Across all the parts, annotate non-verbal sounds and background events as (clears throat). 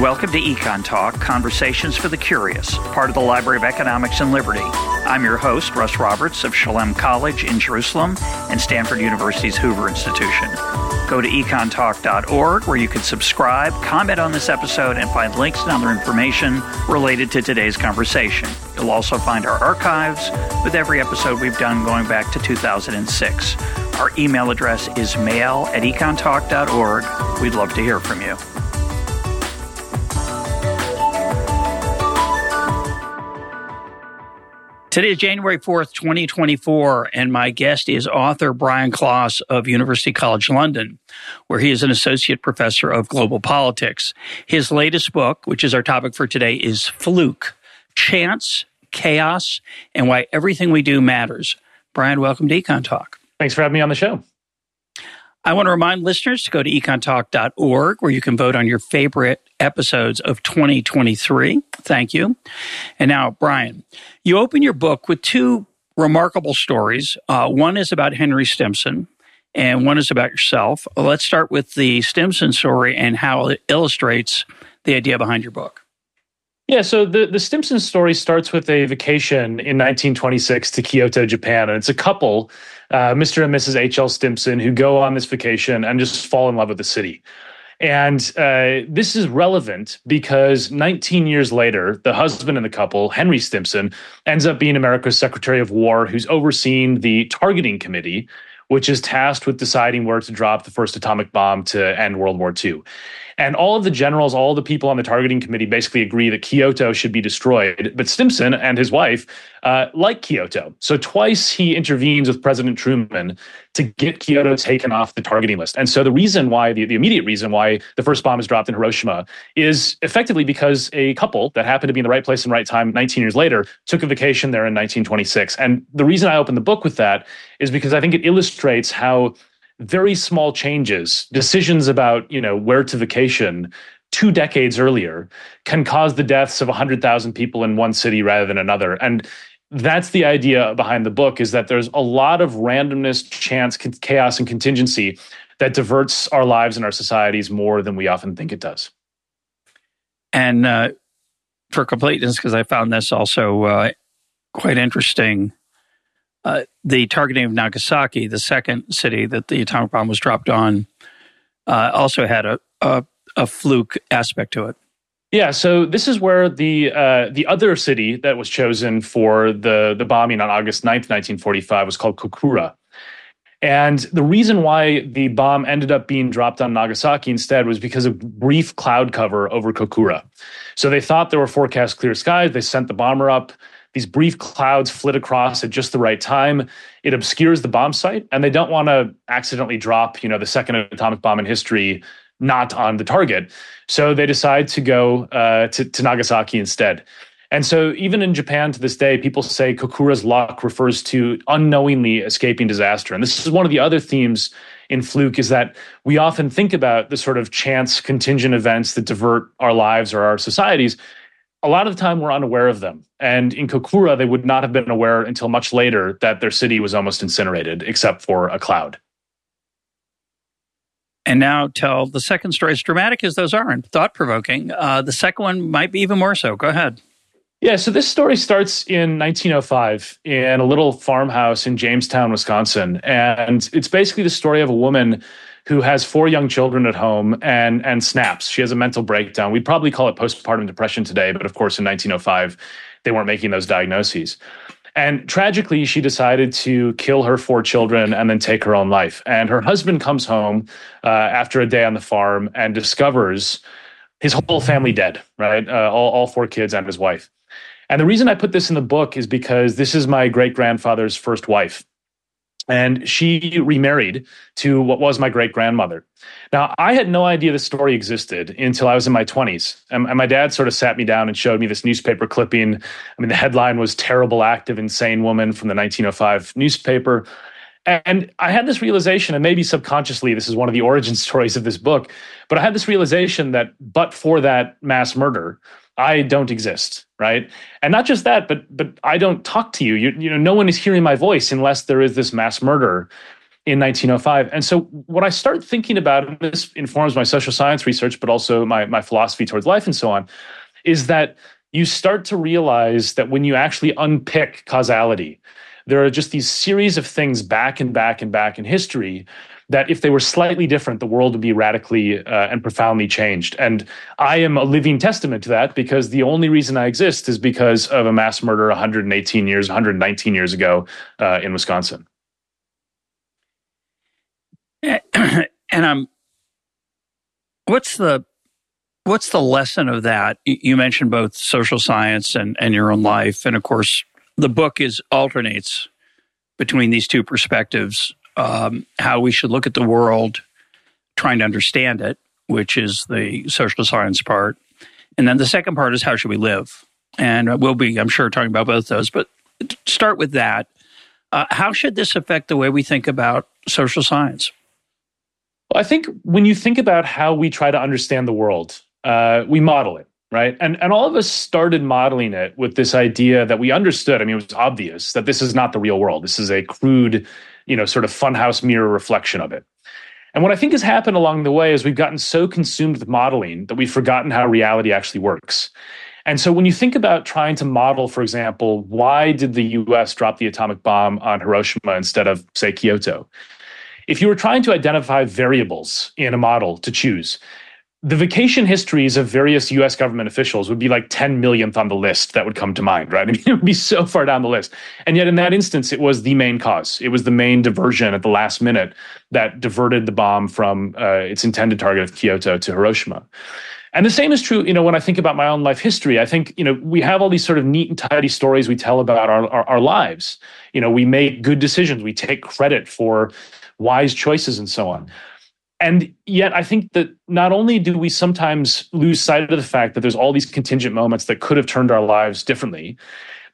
Welcome to Econ Talk, Conversations for the Curious, part of the Library of Economics and Liberty. I'm your host, Russ Roberts of Shalem College in Jerusalem and Stanford University's Hoover Institution. Go to econtalk.org where you can subscribe, comment on this episode, and find links and other information related to today's conversation. You'll also find our archives with every episode we've done going back to 2006. Our email address is mail at econtalk.org. We'd love to hear from you. Today is January 4th, 2024, and my guest is author Brian Klaas of University College London, where he is an associate professor of global politics. His latest book, which is our topic for today, is Fluke Chance, Chaos, and Why Everything We Do Matters. Brian, welcome to Econ Talk. Thanks for having me on the show. I want to remind listeners to go to econtalk.org where you can vote on your favorite episodes of 2023. Thank you. And now, Brian, you open your book with two remarkable stories. Uh, one is about Henry Stimson, and one is about yourself. Let's start with the Stimson story and how it illustrates the idea behind your book. Yeah, so the, the Stimson story starts with a vacation in 1926 to Kyoto, Japan. And it's a couple, uh, Mr. and Mrs. H.L. Stimson, who go on this vacation and just fall in love with the city. And uh, this is relevant because 19 years later, the husband and the couple, Henry Stimson, ends up being America's Secretary of War, who's overseeing the targeting committee, which is tasked with deciding where to drop the first atomic bomb to end World War II. And all of the generals, all the people on the targeting committee basically agree that Kyoto should be destroyed. But Stimson and his wife uh, like Kyoto. So twice he intervenes with President Truman to get Kyoto taken off the targeting list. And so the reason why, the, the immediate reason why the first bomb is dropped in Hiroshima is effectively because a couple that happened to be in the right place and right time 19 years later took a vacation there in 1926. And the reason I opened the book with that is because I think it illustrates how very small changes, decisions about, you know, where to vacation two decades earlier can cause the deaths of 100,000 people in one city rather than another. And that's the idea behind the book is that there's a lot of randomness, chance, chaos, and contingency that diverts our lives and our societies more than we often think it does. And uh, for completeness, because I found this also uh, quite interesting, uh, the targeting of Nagasaki, the second city that the atomic bomb was dropped on, uh, also had a, a, a fluke aspect to it. Yeah, so this is where the uh, the other city that was chosen for the the bombing on August 9th, 1945 was called Kokura. And the reason why the bomb ended up being dropped on Nagasaki instead was because of brief cloud cover over Kokura. So they thought there were forecast clear skies. They sent the bomber up. These brief clouds flit across at just the right time. It obscures the bomb site, and they don't want to accidentally drop, you know, the second atomic bomb in history not on the target. So they decide to go uh, to, to Nagasaki instead. And so, even in Japan to this day, people say Kokura's luck refers to unknowingly escaping disaster. And this is one of the other themes in Fluke is that we often think about the sort of chance contingent events that divert our lives or our societies a lot of the time we're unaware of them. And in Kokura, they would not have been aware until much later that their city was almost incinerated, except for a cloud. And now tell the second story. As dramatic as those are and thought provoking, uh, the second one might be even more so. Go ahead. Yeah, so this story starts in 1905 in a little farmhouse in Jamestown, Wisconsin. And it's basically the story of a woman who has four young children at home and and snaps. She has a mental breakdown. We'd probably call it postpartum depression today, but of course in 1905 they weren't making those diagnoses. And tragically, she decided to kill her four children and then take her own life. And her husband comes home uh, after a day on the farm and discovers his whole family dead, right? Uh, all, all four kids and his wife. And the reason I put this in the book is because this is my great grandfather's first wife and she remarried to what was my great grandmother. Now, I had no idea this story existed until I was in my 20s. And, and, my dad sort of sat me down and showed me this newspaper clipping. I mean, the headline was Terrible Active Insane Woman from the 1905 newspaper. And I had this realization, and maybe subconsciously, this is one of the origin (laughs) stories of this book, but I had this realization that but for that mass murder, I don't exist, right? And not just that, but but I don't talk to you. You, you know, no one is hearing my voice unless there is this mass murder. in 1905. And so what I start thinking about, and this informs my social science research, but also my, my philosophy towards life and so on, is that you start to realize that when you actually unpick causality, there are just these series of things back and back and back in history that if they were slightly different, the world would be radically uh, and profoundly changed. And I am a living testament to that because the only reason I exist is because of a mass murder 118 years, 119 years ago uh, in Wisconsin. (clears throat) And I'm, what's the what's the lesson of that? You mentioned both social science and and your own life, and of course, the book is alternates between these two perspectives um, how we should look at the world, trying to understand it, which is the social science part. And then the second part is how should we live? And we'll be, I'm sure, talking about both those. But start with that. Uh, how should this affect the way we think about social science? Well, I think when you think about how we try to understand the world, uh, we model it right and and all of us started modeling it with this idea that we understood i mean it was obvious that this is not the real world this is a crude you know, sort of funhouse mirror reflection of it. And what I think has happened along the way is we've gotten so consumed with modeling that we've forgotten how reality actually works. And so when you think about trying to model, for example, why did the US drop the atomic bomb on Hiroshima instead of, say, Kyoto? If you were trying to identify variables in a model to choose, the vacation histories of various US government officials would be like 10 millionth on the list that would come to mind, right? (laughs) I mean, it would be so far down the list. And yet, in that instance, it was the main cause. It was the main diversion at the last minute that diverted the bomb from uh, its intended target of Kyoto to Hiroshima. And the same is true, you know, when I think about my own life history. I think, you know, we have all these sort of neat and tidy stories we tell about our, our, our lives. You know, we make good decisions, we take credit for wise choices and so on and yet i think that not only do we sometimes lose sight of the fact that there's all these contingent moments that could have turned our lives differently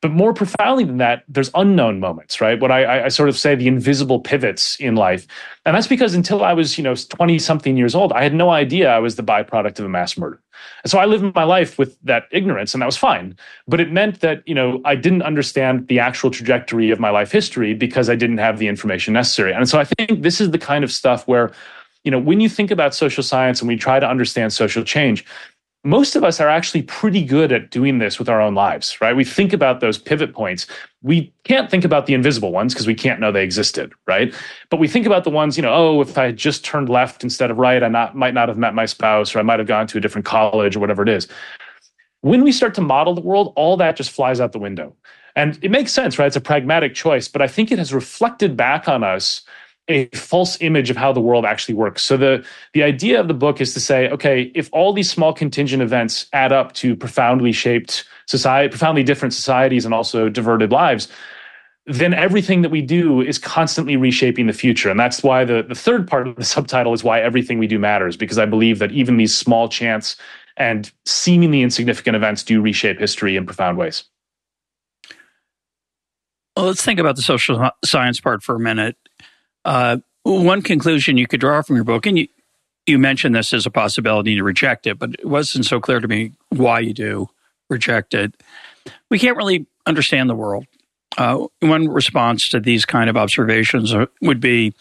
but more profoundly than that there's unknown moments right? What I, I, sort of say the invisible pivots in life. And that's because until i was you know 20 something years old i had no idea i was the byproduct of a mass murder. And so i lived my life with that ignorance and that was fine. But it meant that you know i didn't understand the actual trajectory of my life history because i didn't have the information necessary. And so i think this is the kind of stuff where you know, when you think about social science and we try to understand social change, most of us are actually pretty good at doing this with our own lives, right? We think about those pivot points. We can't think about the invisible ones because we can't know they existed, right? But we think about the ones, you know, oh, if I had just turned left instead of right, I not, might not have met my spouse or I might have gone to a different college or whatever it is. When we start to model the world, all that just flies out the window. And it makes sense, right? It's a pragmatic choice, but I think it has reflected back on us a false image of how the world actually works. So the the idea of the book is to say, okay, if all these small contingent events add up to profoundly shaped society, profoundly different societies and also diverted lives, then everything that we do is constantly reshaping the future. And that's why the, the third part of the subtitle is why everything we do matters, because I believe that even these small chance and seemingly insignificant events do reshape history in profound ways. Well, let's think about the social science part for a minute. Uh, one conclusion you could draw from your book, and you, you mentioned this as a possibility to reject it, but it wasn't so clear to me why you do reject it. We can't really understand the world. Uh, one response to these kind of observations would be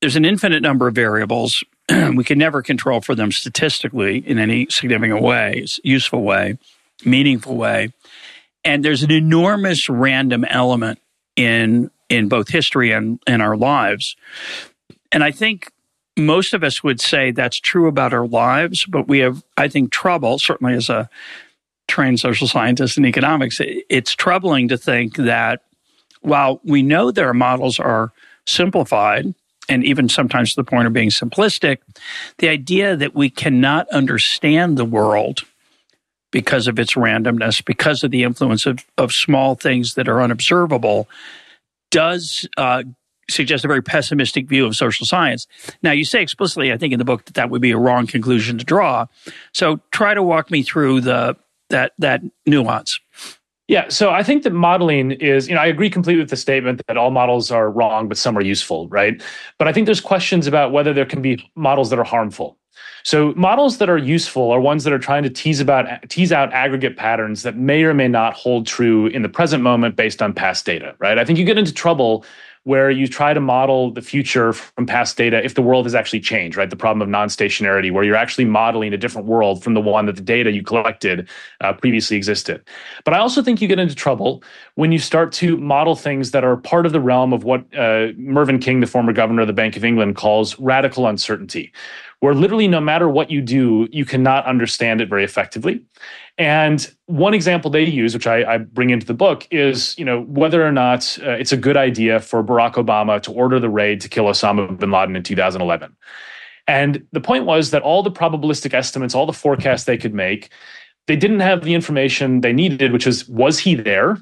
there's an infinite number of variables. (clears throat) we can never control for them statistically in any significant way, useful way, meaningful way. And there's an enormous random element in in both history and in our lives. And I think most of us would say that's true about our lives, but we have, I think, trouble, certainly as a trained social scientist in economics, it's troubling to think that while we know their models are simplified, and even sometimes to the point of being simplistic, the idea that we cannot understand the world because of its randomness, because of the influence of, of small things that are unobservable, does uh, suggest a very pessimistic view of social science. Now, you say explicitly, I think, in the book that that would be a wrong conclusion to draw. So, try to walk me through the that that nuance. Yeah, so I think that modeling is, you know, I agree completely with the statement that all models are wrong, but some are useful, right? But I think there's questions about whether there can be models that are harmful. So models that are useful are ones that are trying to tease about tease out aggregate patterns that may or may not hold true in the present moment based on past data, right? I think you get into trouble where you try to model the future from past data if the world has actually changed, right? The problem of non-stationarity, where you're actually modeling a different world from the one that the data you collected uh, previously existed. But I also think you get into trouble when you start to model things that are part of the realm of what uh, Mervyn King, the former governor of the Bank of England, calls radical uncertainty, where literally no matter what you do, you cannot understand it very effectively. And one example they use, which I, I, bring into the book, is you know whether or not uh, it's a good idea for Barack Obama to order the raid to kill Osama bin Laden in 2011. And the point was that all the probabilistic estimates, all the forecasts they could make, they didn't have the information they needed, which is was he there?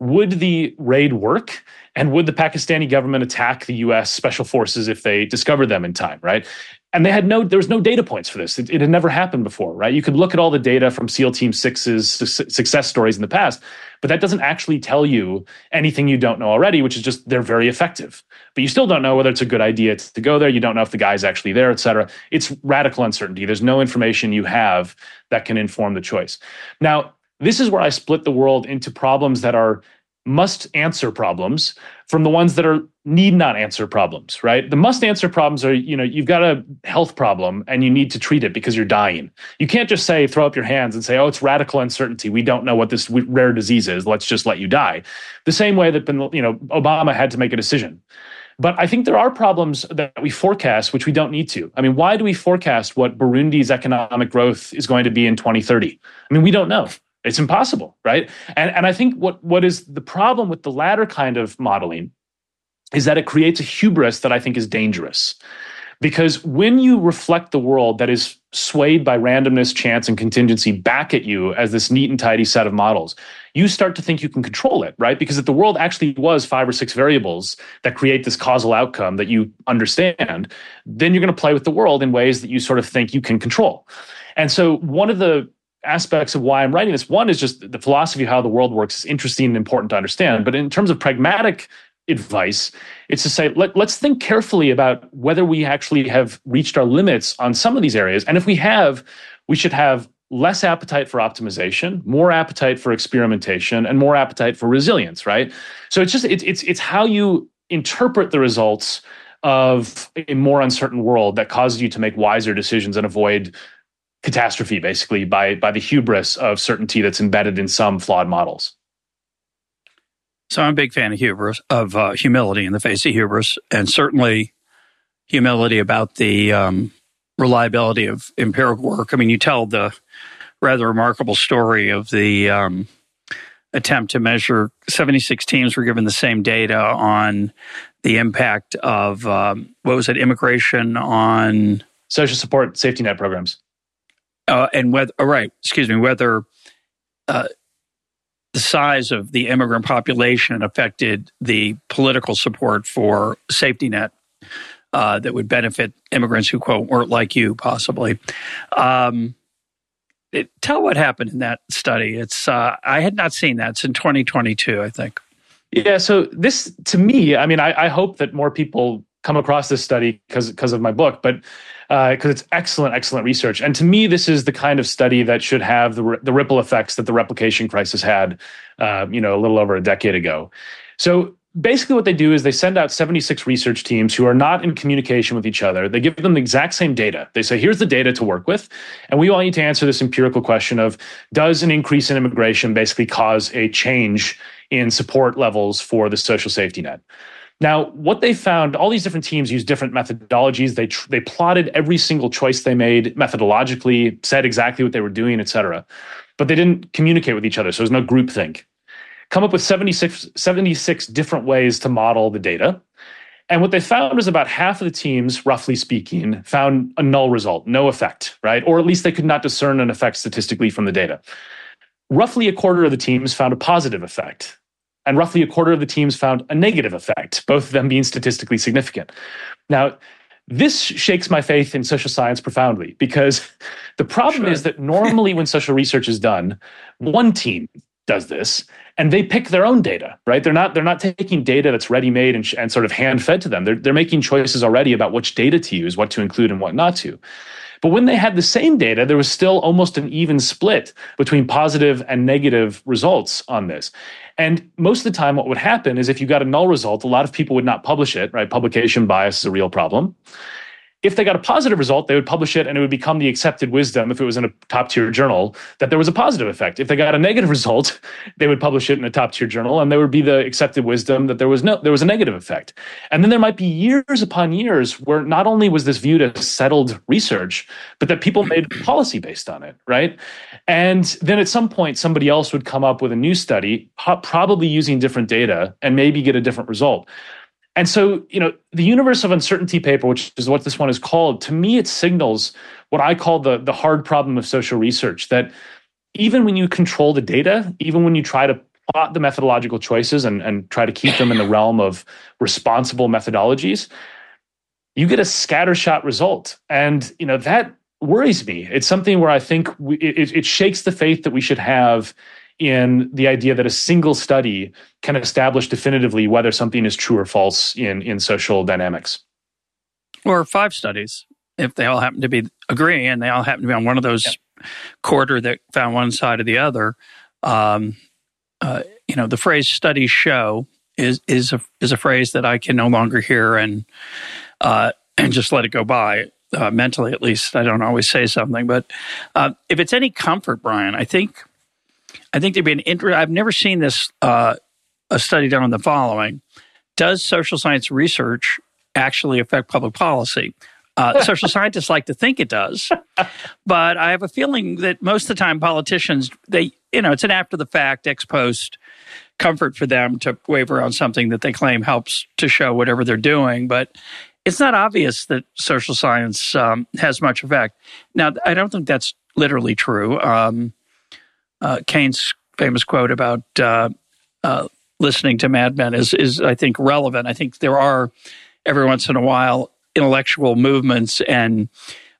Would the raid work? And would the Pakistani government attack the US special forces if they discovered them in time, right? And they had no there was no data points for this. It, it, had never happened before right? You could look at all the data from seal team 6's su- success stories in the past but that doesn't actually tell you anything you don't know already which is just they're very effective. But you still don't know whether it's a good idea to go there. You don't know if the guy's actually there et cetera. It's radical uncertainty. There's no information you have that can inform the choice. Now this is where i split the world into problems that are must answer problems from the ones that are need not answer problems right the must answer problems are you know you've got a health problem and you need to treat it because you're dying you can't just say throw up your hands and say oh it's radical uncertainty we don't know what this rare disease is let's just let you die the same way that you know obama had to make a decision but I think there are problems that we forecast, which we don't need to. I mean, why do we forecast what Burundi's economic growth is going to be in 2030? I mean, we don't know. It's impossible, right? And and I think what what is the problem with the latter kind of modeling is that it creates a hubris that I think is dangerous. Because when you reflect the world that is swayed by randomness, chance, and contingency back at you as this neat and tidy set of models, you start to think you can control it, right? Because if the world actually was five or six variables that create this causal outcome that you understand, then you're going to play with the world in ways that you sort of think you can control. And so, one of the aspects of why I'm writing this. One is just the philosophy of how the world works is interesting and important to understand. But in terms of pragmatic advice, it's to say, let, let's think carefully about whether we actually have reached our limits on some of these areas. And if we have, we should have less appetite for optimization, more appetite for experimentation, and more appetite for resilience, right? So it's just it's it's it's how you interpret the results of a more uncertain world that causes you to make wiser decisions and avoid catastrophe basically by by the hubris of certainty that's embedded in some flawed models. So i'm a big fan of hubris of uh, humility in the face of hubris and certainly humility about the um, reliability of empirical work. I mean you tell the rather remarkable story of the um, attempt to measure 76 teams were given the same data on the impact of um, what was it immigration on social support safety net programs uh, and whether, oh, right, excuse me, whether uh, the size of the immigrant population affected the political support for safety net uh, that would benefit immigrants who quote weren't like you, possibly. Um, it, tell what happened in that study. It's uh, I had not seen that. It's in 2022, I think. Yeah. So this, to me, I mean, I, I hope that more people come across this study because because of my book, but because uh, it's excellent, excellent research. And to me, this is the kind of study that should have the the ripple effects that the replication crisis had, uh, you know, a little over a decade ago. So basically what they do is they send out 76 research teams who are not in communication with each other they give them the exact same data they say here's the data to work with and we want you to answer this empirical question of does an increase in immigration basically cause a change in support levels for the social safety net now, what they found, all these different teams use different methodologies. They tr- they plotted every single choice they made methodologically, said exactly what they were doing, et cetera. But they didn't communicate with each other, so there's no group think. Come up with 76, 76 different ways to model the data. And what they found was about half of the teams, roughly speaking, found a null result, no effect, right? Or at least they could not discern an effect statistically from the data. Roughly a quarter of the teams found a positive effect and roughly a quarter of the teams found a negative effect, both of them being statistically significant. Now, this shakes my faith in social science profoundly because (laughs) the problem sure. is that normally when social research is done, one team does this and they pick their own data right they're not they're not taking data that's ready made and, and sort of hand fed to them they're, they're making choices already about which data to use what to include and what not to But when they had the same data, there was still almost an even split between positive and negative results on this. And most of the time, what would happen is if you got a null result, a lot of people would not publish it, right? Publication bias is a real problem if they got a positive result, they would publish it and it would become the accepted wisdom if it was in a top tier journal that there was a positive effect. If they got a negative (laughs) result, they would publish it in a top tier journal and there would be the accepted wisdom that there was no there was a negative effect. And then there might be years upon years where not only was this viewed as settled research, but that people made policy based on it, right? And then at some point somebody else would come up with a new study, probably using different data and maybe get a different result. And so, you know, the universe of uncertainty paper, which is what this one is called, to me, it signals what I call the, the hard problem of social research that even when you control the data, even when you try to plot the methodological choices and, and try to keep them in the realm of responsible methodologies, you get a scattershot result. And, you know, that worries me. It's something where I think we, it, it shakes the faith that we should have in the idea that a single study can establish definitively whether something is true or false in, in social dynamics. Or five studies, if they all happen to be agreeing and they all happen to be on one of those yeah. quarter that found one side or the other. Um, uh, you know, the phrase "studies show" is is a is a phrase that I can no longer hear and uh, and just let it go by. Uh, mentally, at least, I don't always say something, but uh, if it's any comfort, Brian, I think I think there'd be an interest. I've never seen this uh, a study done on the following: Does social science research actually affect public policy? Uh, (laughs) social scientists like to think it does, but I have a feeling that most of the time politicians they you know it's an after the fact ex post comfort for them to waver on something that they claim helps to show whatever they're doing, but it's not obvious that social science um, has much effect. Now, I don't think that's literally true. Um, uh, Keynes' famous quote about uh, uh, listening to Mad Men is, is, I think, relevant. I think there are every once in a while intellectual movements and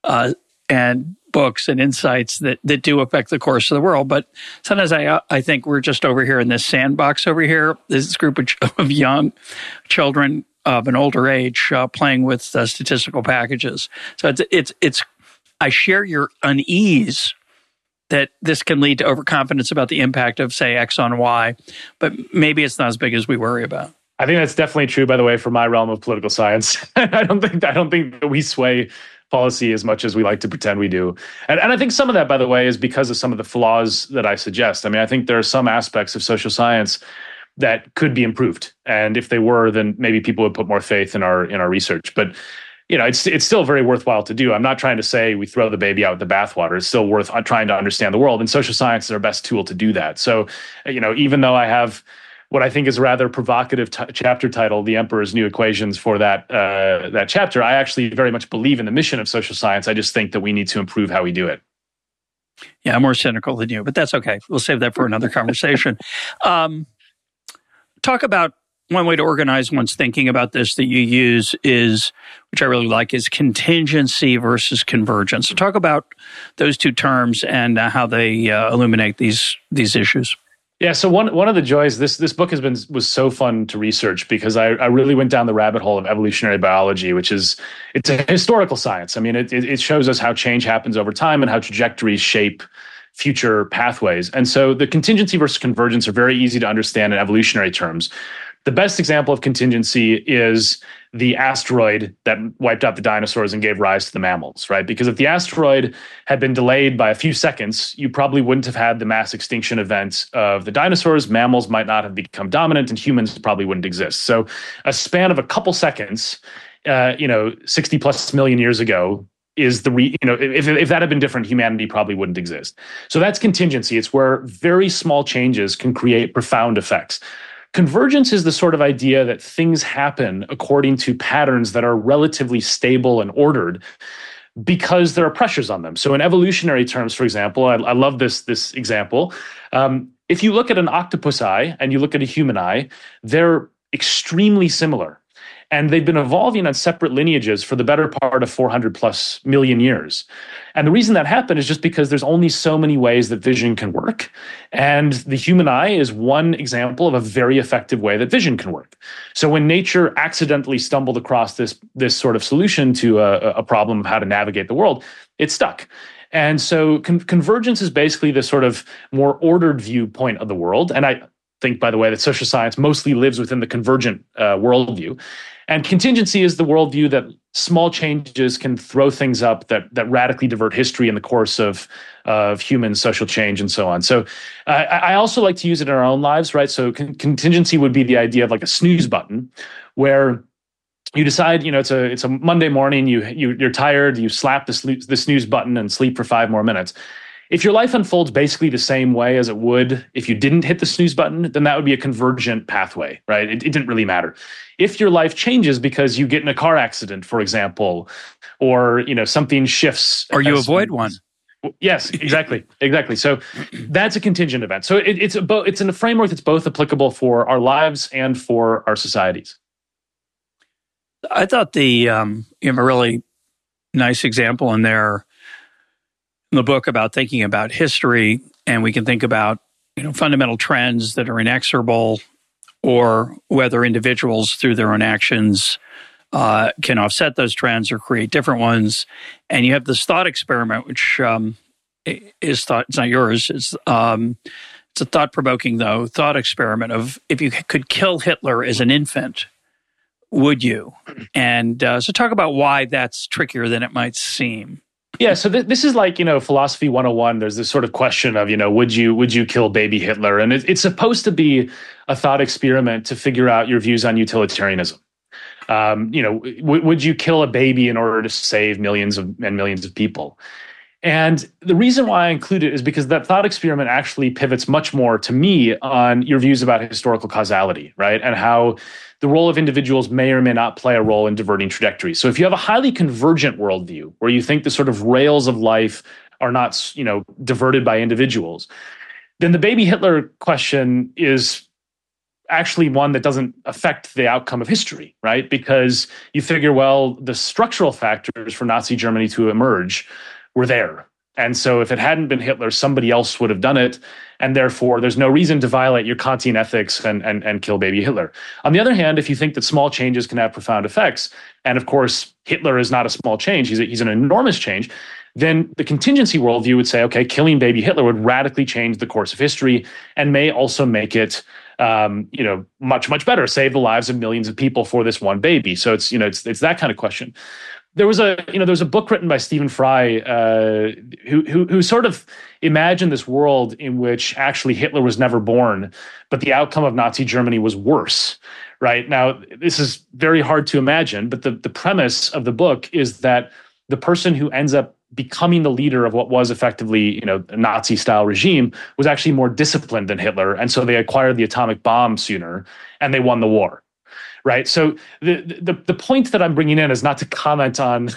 uh, and books and insights that that do affect the course of the world. But sometimes I I think we're just over here in this sandbox over here. This group of, (laughs) of young children of an older age uh, playing with uh, statistical packages. So it's it's it's I share your unease that this can lead to overconfidence about the impact of, say, X on Y, but maybe it's not as big as we worry about. I think that's definitely true, by the way, for my realm of political science. (laughs) I don't think I don't think that we sway policy as much as we like to pretend we do. And, and I think some of that, by the way, is because of some of the flaws that I suggest. I mean, I think there are some aspects of social science that could be improved, and if they were, then maybe people would put more faith in our in our research. But you know, it's it's still very worthwhile to do. I'm not trying to say we throw the baby out with the bathwater. It's still worth uh, trying to understand the world, and social science is our best tool to do that. So, you know, even though I have what I think is rather provocative t- chapter title, "The Emperor's New Equations" for that uh, that chapter, I actually very much believe in the mission of social science. I just think that we need to improve how we do it. Yeah, I'm more cynical than you, but that's okay. We'll save that for another conversation. Um, talk about one way to organize one's thinking about this that you use is, which I really like, is contingency versus convergence. So talk about those two terms and uh, how they uh, illuminate these these issues. Yeah, so one one of the joys this this book has been was so fun to research because I, I really went down the rabbit hole of evolutionary biology, which is it's a historical science. I mean, it it shows us how change happens over time and how trajectories shape future pathways. And so the contingency versus convergence are very easy to understand in evolutionary terms. The best example of contingency is the asteroid that wiped out the dinosaurs and gave rise to the mammals, right? Because if the asteroid had been delayed by a few seconds, you probably wouldn't have had the mass extinction event of the dinosaurs. Mammals might not have become dominant, and humans probably wouldn't exist. So, a span of a couple seconds, uh, you know, 60 plus million years ago, is the re, you know if if that had been different humanity probably wouldn't exist so that's contingency it's where very small changes can create profound effects Convergence is the sort of idea that things happen according to patterns that are relatively stable and ordered because there are pressures on them. So, in evolutionary terms, for example, I, I love this, this example. Um, if you look at an octopus eye and you look at a human eye, they're extremely similar. And they've been evolving on separate lineages for the better part of 400 plus million years. And the reason that happened is just because there's only so many ways that vision can work. And the human eye is one example of a very effective way that vision can work. So when nature accidentally stumbled across this, this sort of solution to a, a problem of how to navigate the world, it stuck. And so con- convergence is basically the sort of more ordered viewpoint of the world. And I think, by the way, that social science mostly lives within the convergent uh, worldview. And contingency is the worldview that small changes can throw things up that that radically divert history in the course of of human social change and so on. So uh, I also like to use it in our own lives, right? So con- contingency would be the idea of like a snooze button, where you decide, you know, it's a it's a Monday morning. You you you're tired. You slap the, the snooze button and sleep for five more minutes. If your life unfolds basically the same way as it would if you didn't hit the snooze button, then that would be a convergent pathway, right? It, it didn't really matter. If your life changes because you get in a car accident, for example, or you know something shifts, or you avoid one. Yes, exactly, exactly. So that's a contingent event. So it, it's a bo- it's in a framework that's both applicable for our lives and for our societies. I thought the um, you have a really nice example in there the book about thinking about history, and we can think about you know fundamental trends that are inexorable, or whether individuals through their own actions uh, can offset those trends or create different ones. And you have this thought experiment, which um, is thought it's not yours. It's um, it's a thought provoking though thought experiment of if you could kill Hitler as an infant, would you? And uh, so talk about why that's trickier than it might seem. Yeah, so th- this is like you know philosophy 101. There's this sort of question of you know would you would you kill baby Hitler, and it, it's supposed to be a thought experiment to figure out your views on utilitarianism. Um, you know, w- would you kill a baby in order to save millions of and millions of people? And the reason why I include it is because that thought experiment actually pivots much more to me on your views about historical causality, right? And how the role of individuals may or may not play a role in diverting trajectories. So if you have a highly convergent worldview where you think the sort of rails of life are not, you know, diverted by individuals, then the baby Hitler question is actually one that doesn't affect the outcome of history, right? Because you figure, well, the structural factors for Nazi Germany to emerge were there. And so if it hadn't been Hitler, somebody else would have done it. And therefore, there's no reason to violate your Kantian ethics and, and, and kill baby Hitler. On the other hand, if you think that small changes can have profound effects, and of course, Hitler is not a small change, he's, a, he's an enormous change, then the contingency worldview would say, okay, killing baby Hitler would radically change the course of history and may also make it um, you know, much, much better, save the lives of millions of people for this one baby. So it's, you know, it's, it's that kind of question there was a you know there was a book written by Stephen Fry uh, who, who who sort of imagined this world in which actually Hitler was never born, but the outcome of Nazi Germany was worse. Right now, this is very hard to imagine, but the the premise of the book is that the person who ends up becoming the leader of what was effectively you know a Nazi style regime was actually more disciplined than Hitler, and so they acquired the atomic bomb sooner, and they won the war right? So the, the the point that I'm bringing in is not to comment on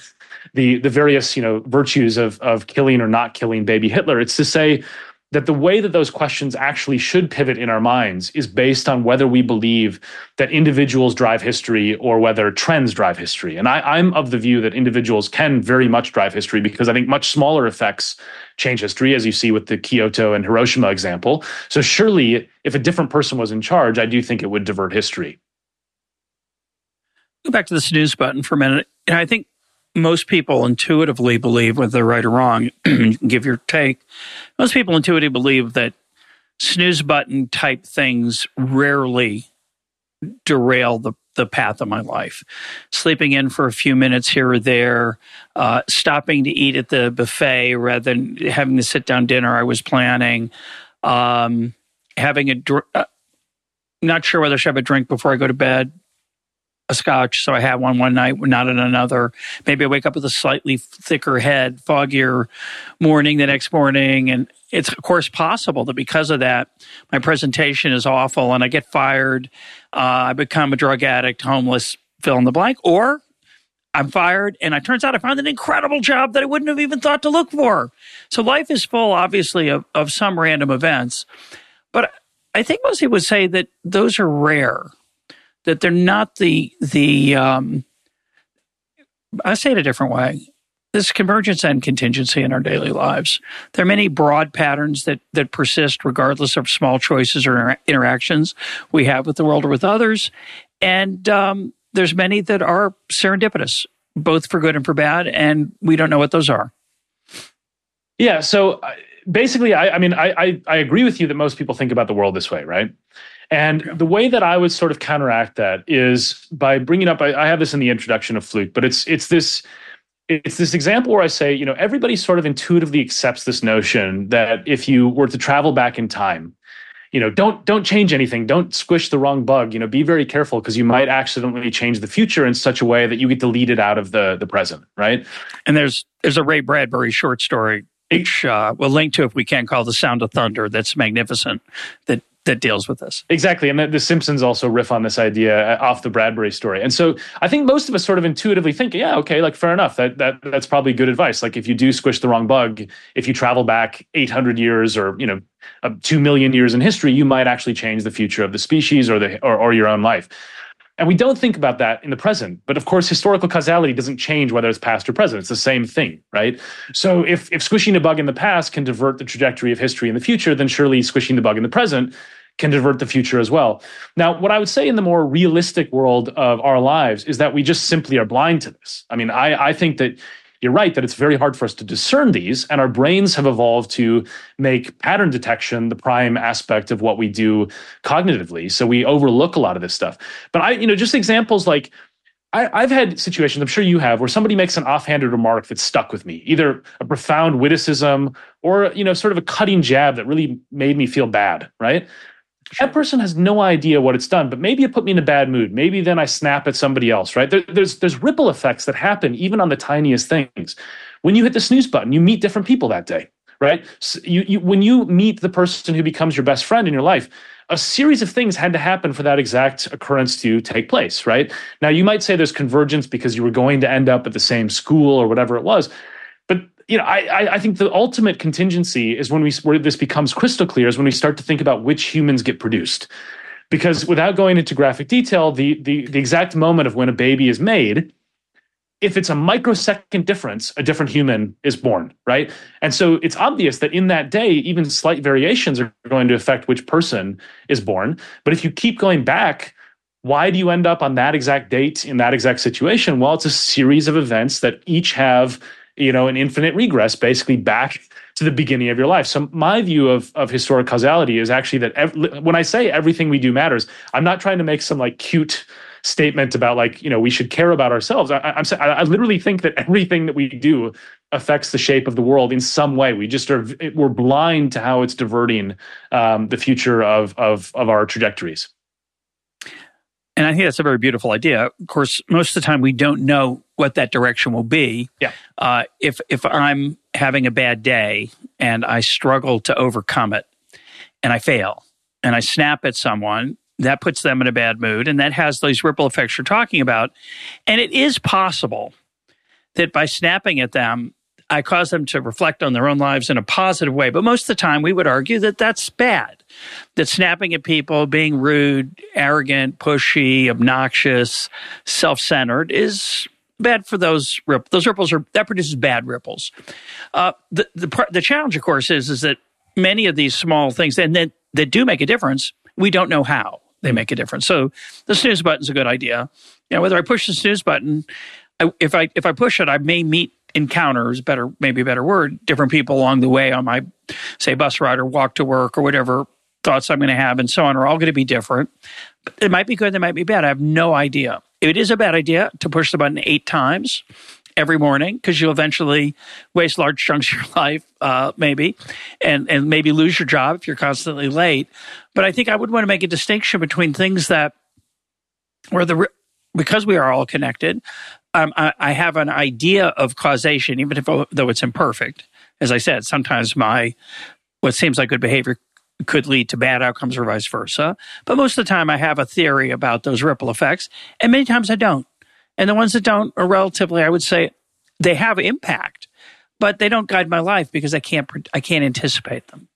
the the various you know virtues of of killing or not killing baby Hitler. It's to say that the way that those questions actually should pivot in our minds is based on whether we believe that individuals drive history or whether trends drive history. And I, am of the view that individuals can very much drive history because I think much smaller effects change history, as you see with the Kyoto and Hiroshima example. So surely, if a different person was in charge, I do think it would divert history go back to the snooze button for a minute. And I think most people intuitively believe, whether they're right or wrong, you (clears throat) can give your take. Most people intuitively believe that snooze button type things rarely derail the, the path of my life. Sleeping in for a few minutes here or there, uh, stopping to eat at the buffet rather than having the sit down dinner I was planning, um, having a, dr- uh, not sure whether I should have a drink before I go to bed, a scotch, so I had one one night, not in another. Maybe I wake up with a slightly thicker head, foggier morning the next morning, and it's of course possible that because of that, my presentation is awful, and I get fired. Uh, I become a drug addict, homeless, fill in the blank, or I'm fired, and it turns out I found an incredible job that I wouldn't have even thought to look for. So life is full, obviously, of, of some random events, but I think most people would say that those are rare that they're not the the um, I say it a different way. This convergence and contingency in our daily lives. There are many broad patterns that that persist regardless of small choices or inter- interactions we have with the world or with others, and um, there's many that are serendipitous, both for good and for bad, and we don't know what those are. Yeah. So uh, basically, I, I mean, I, I, I agree with you that most people think about the world this way, right? And the way that I would sort of counteract that is by bringing up. I, I have this in the introduction of Fluke, but it's it's this it's this example where I say, you know, everybody sort of intuitively accepts this notion that if you were to travel back in time, you know, don't don't change anything, don't squish the wrong bug, you know, be very careful because you might accidentally change the future in such a way that you get deleted out of the the present, right? And there's there's a Ray Bradbury short story which uh, we'll link to if we can call the sound of thunder that's magnificent that that deals with this. Exactly and the, the, simpsons also riff on this idea uh, off the bradbury story and so i think most of us sort of intuitively think yeah okay like fair enough that, that that's probably good advice like if you do squish the wrong bug if you travel back 800 years or you know uh, 2 million years in history you might actually change the future of the species or the or, or your own life and we don't think about that in the present. But of course, historical causality doesn't change whether it's past or present. It's the same thing, right? So if, if squishing a bug in the past can divert the trajectory of history in the future, then surely squishing the bug in the present can divert the future as well. Now, what I would say in the more realistic world of our lives is that we just simply are blind to this. I mean, I, I think that you're right that it's very hard for us to discern these, and our brains have evolved to make pattern detection the prime aspect of what we do cognitively. So we overlook a lot of this stuff. But I, you know, just examples like I, have had situations, I'm sure you have, where somebody makes an offhanded remark that stuck with me, either a profound witticism or, you know, sort of a cutting jab that really made me feel bad, right? That person has no idea what it's done, but maybe it put me in a bad mood. Maybe then I snap at somebody else, right? There, there's there's ripple effects that happen even on the tiniest things. When you hit the snooze button, you meet different people that day, right? So you, you when you meet the person who becomes your best friend in your life, a series of things had to happen for that exact occurrence to take place, right? Now you might say there's convergence because you were going to end up at the same school or whatever it was, you know, I, I think the ultimate contingency is when we where this becomes crystal clear is when we start to think about which humans get produced, because without going into graphic detail, the the the exact moment of when a baby is made, if it's a microsecond difference, a different human is born, right? And so it's obvious that in that day, even slight variations are going to affect which person is born. But if you keep going back why do you end up on that exact date in that exact situation? Well, it's a series of events that each have you know, an infinite regress basically back to the beginning of your life. So my view of, of historic causality is actually that ev- when I say everything we do matters, I'm not trying to make some like cute statement about like, you know, we should care about ourselves. I, I'm I literally think that everything that we do affects the shape of the world in some way. We just are, we're blind to how it's diverting um, the future of, of, of our trajectories. And I think that's a very beautiful idea. Of course, most of the time we don't know what that direction will be. Yeah. Uh, if if I'm having a bad day and I struggle to overcome it, and I fail, and I snap at someone, that puts them in a bad mood, and that has those ripple effects you're talking about. And it is possible that by snapping at them, I cause them to reflect on their own lives in a positive way. But most of the time, we would argue that that's bad. That snapping at people, being rude, arrogant, pushy, obnoxious, self centered is bad for those ripples. Those ripples are that produces bad ripples. Uh, the the the challenge, of course, is is that many of these small things and that that do make a difference, we don't know how they make a difference. So the snooze button is a good idea. You know, whether I push the snooze button, I, if I if I push it, I may meet encounters, better maybe a better word, different people along the way on my say bus ride or walk to work or whatever thoughts I'm going to have and so on are all going to be different. It might be good, they might be bad. I have no idea. It is a bad idea to push the button eight times every morning because you'll eventually waste large chunks of your (laughs) life, uh, maybe, and and maybe lose your job if you're constantly late. But I think I would want to make a distinction between things that where the because we are all connected, um, I, I, have an idea of causation, even if though it's imperfect. As I said, sometimes my what seems like good behavior could lead to bad outcomes or vice versa. But most of the time, I have a theory about those ripple effects, and many times I don't. And the ones that don't are relatively, I would say, they have impact, but they don't guide my life because I can't I can't anticipate them.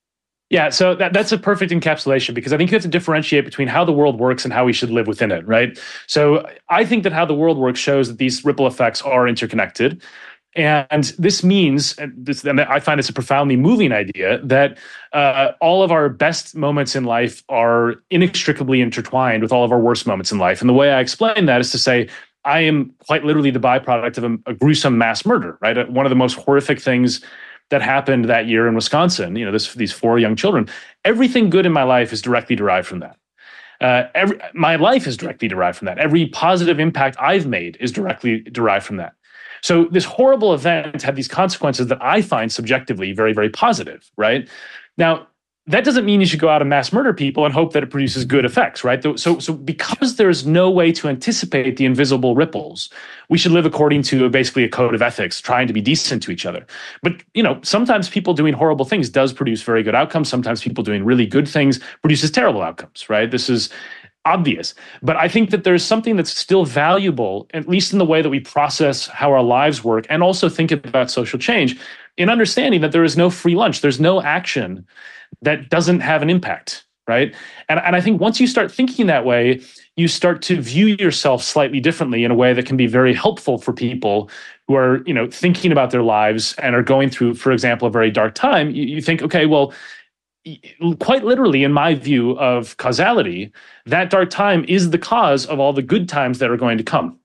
Yeah, so that, that's a perfect encapsulation because I think you have to differentiate between how the world works and how we should live within it, right? So I think that how the world works shows that these ripple effects are interconnected. And this means, and, this, and I find this a profoundly moving idea, that uh, all of our best moments in life are inextricably intertwined with all of our worst moments in life. And the way I explain that is to say, I am quite literally the byproduct of a, a gruesome mass murder, right? One of the most horrific things that happened that year in Wisconsin, you know, this, these four young children, everything good in my life is directly derived from that. Uh, every, my life is directly derived from that. Every positive impact I've made is directly derived from that. So this horrible event had these consequences that I find subjectively very, very positive, right? Now, that doesn't mean you should go out and mass murder people and hope that it produces good effects, right? So, so because there's no way to anticipate the invisible ripples, we should live according to basically a code of ethics, trying to be decent to each other. But you know, sometimes people doing horrible things does produce very good outcomes. Sometimes people doing really good things produces terrible outcomes, right? This is obvious. But I think that there's something that's still valuable, at least in the way that we process how our lives work, and also think about social change, in understanding that there is no free lunch. There's no action that doesn't have an impact right and, and i think once you start thinking that way you start to view yourself slightly differently in a way that can be very helpful for people who are you know thinking about their lives and are going through for example a very dark time you, you think okay well quite literally in my view of causality that dark time is the cause of all the good times that are going to come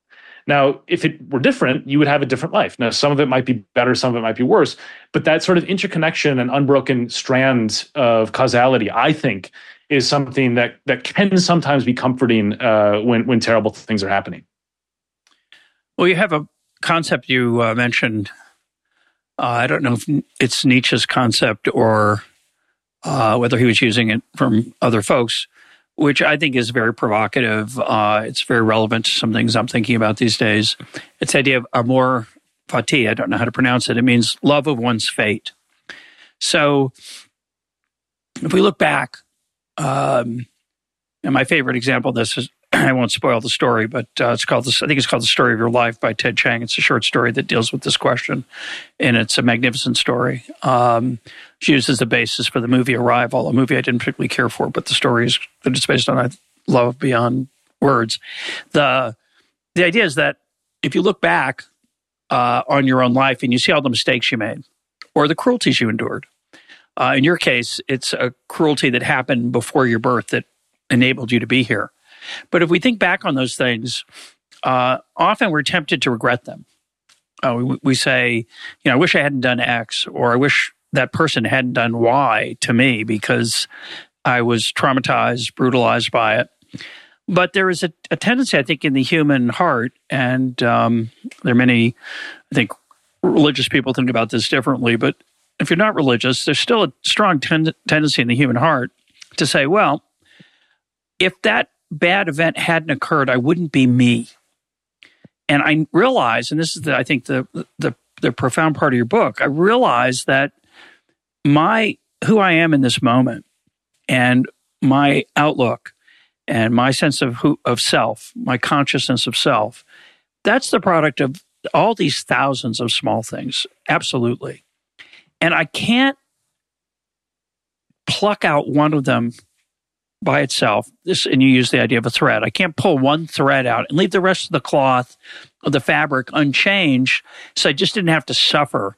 now, if it were different, you would have a different life. Now, some of it might be better, some of it might be worse, but that sort of interconnection and unbroken strands of causality, I think, is something that that can sometimes be comforting uh, when when terrible things are happening. Well, you have a concept you uh, mentioned. Uh, I don't know if it's Nietzsche's concept or uh, whether he was using it from other folks which I think is very provocative. Uh, it's very relevant to some things I'm thinking about these days. It's the idea of amor fati. I don't know how to pronounce it. It means love of one's fate. So if we look back, um, and my favorite example of this is (clears throat) I won't spoil the story, but uh, it's called this, I think it's called The Story of Your Life by Ted Chiang. It's a short story that deals with this question, and it's a magnificent story. Um, used as the basis for the movie Arrival, a movie I didn't particularly care for, but the story is that it's based on I love beyond words. The the idea is that if you look back uh, on your own life and you see all the mistakes you made or the cruelties you endured, uh, in your case, it's a cruelty that happened before your birth that enabled you to be here. But if we think back on those things, uh, often we're tempted to regret them. Uh, we, we say, you know, I wish I hadn't done X, or I wish that person hadn't done Y to me because I was traumatized, brutalized by it. But there is a, a tendency, I think, in the human heart, and um, there are many, I think, religious people think about this differently. But if you're not religious, there's still a strong ten- tendency in the human heart to say, well, if that bad event hadn't occurred, I wouldn't be me. And I realize, and this is, the, I think, the, the the profound part of your book. I realize that my who I am in this moment and my outlook and my sense of who of self, my consciousness of self, that's the product of all these thousands of small things. Absolutely. And I can't pluck out one of them by itself. This, and you use the idea of a thread. I can't pull one thread out and leave the rest of the cloth of the fabric unchanged. So I just didn't have to suffer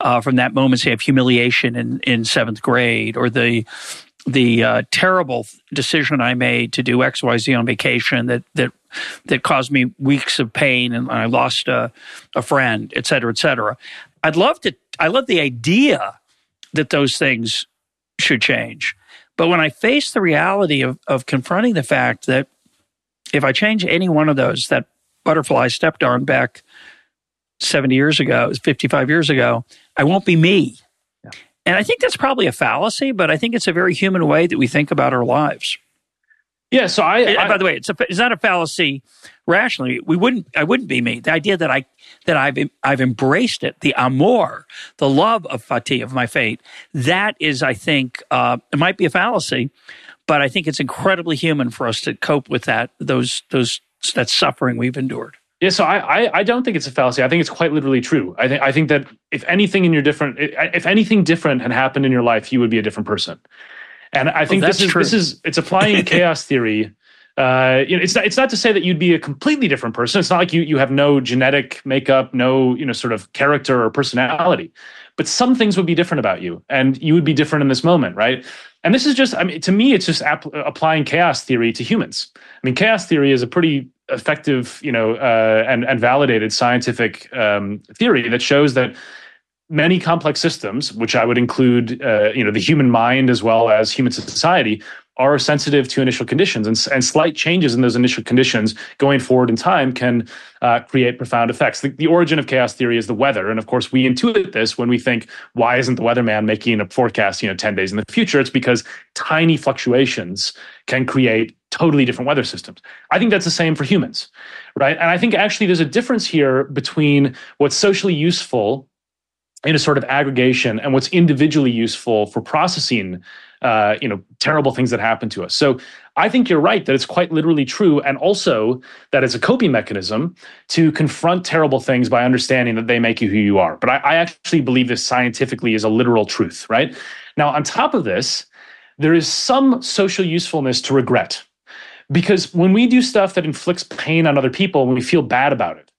uh, from that moment, say, of humiliation in, in seventh grade or the the uh, terrible decision I made to do X Y Z on vacation that that that caused me weeks of pain and I lost a, a friend, et cetera, et cetera. I'd love to. I love the idea that those things should change. But when I face the reality of, of confronting the fact that if I change any one of those, that butterfly stepped on back 70 years ago, 55 years ago, I won't be me. Yeah. And I think that's probably a fallacy, but I think it's a very human way that we think about our lives. Yeah. So I, I by the way, it's a, it's not a fallacy rationally. We wouldn't. I wouldn't be me. The idea that I that I've I've embraced it, the amour, the love of fati of my fate. That is, I think, uh, it might be a fallacy, but I think it's incredibly human for us to cope with that those those that suffering we've endured. Yeah, so I, I, I don't think it's a fallacy. I think it's quite literally true. I think I think that if anything in your different if anything different had happened in your life, you would be a different person. And I think well, this is true. this is it's applying (laughs) chaos theory. Uh, you know, it's not it's not to say that you'd be a completely different person. It's not like you you have no genetic makeup, no you know sort of character or personality, but some things would be different about you, and you would be different in this moment, right? And this is just, I mean, to me, it's just ap- applying chaos theory to humans. I mean, chaos theory is a pretty effective, you know, uh, and and validated scientific um, theory that shows that many complex systems, which I would include, uh, you know, the human mind as well as human society, are sensitive to initial conditions, and, and slight changes in those initial conditions going forward in time can uh, create profound effects. The, the, origin of chaos theory is the weather, and of course, we intuit this when we think, "Why isn't the weatherman making a forecast, you know, ten days in the future?" It's because tiny fluctuations can create totally different weather systems. I think that's the same for humans, right? And I think actually there's a difference here between what's socially useful in a sort of aggregation and what's individually useful for processing uh, you know terrible things that happen to us. So i think you're right that it's quite literally true and also that it's a coping mechanism to confront terrible things by understanding that they make you who you are. But I, I actually believe this scientifically is a literal truth right? Now on top of this there is some social usefulness to regret. Because when we do stuff that inflicts pain on other people when we feel bad about it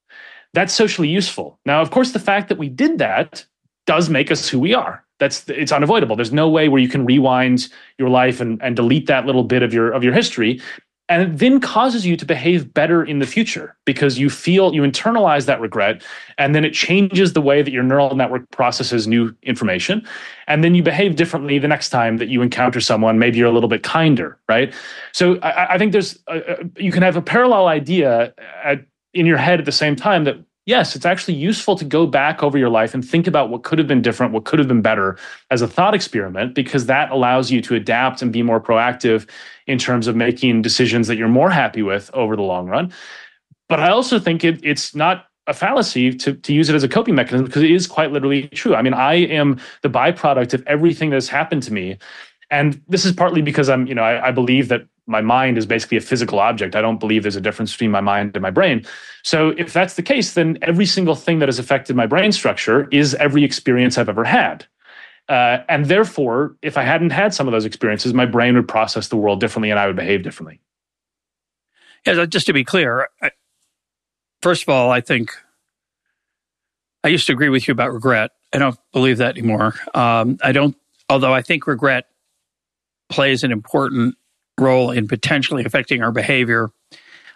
that's socially useful. Now of course the fact that we did that does make us who we are. That's it's unavoidable. There's no way where you can rewind your life and, and delete that little bit of your of your history. And it then causes you to behave better in the future because you feel you internalize that regret and then it changes the way that your neural network processes new information. And then you behave differently the next time that you encounter someone. Maybe you're a little bit kinder right? So i, I think there's a, a, you can have a parallel idea at, in your head at the same time that yes, it's actually useful to go back over your life and think about what could have been different, what could have been better as a thought experiment, because that allows you to adapt and be more proactive in terms of making decisions that you're more happy with over the long run. But I also think it, it's not a fallacy to, to use it as a coping mechanism because it is quite literally true. I mean, I am the byproduct of everything that's happened to me. And this is partly because I'm, you know, I, I believe that my mind is basically a physical object. I don't believe there's a difference between my mind and my brain. So if that's the case, then every single thing that has affected my brain structure is every experience I've ever had. Uh, and therefore, if I hadn't had some of those experiences, my brain would process the world differently and I would behave differently. Yeah, just to be clear, I, first of all, I think I used to agree with you about regret. I don't believe that anymore. Um, I don't, although I think regret plays an important role in potentially affecting our behavior.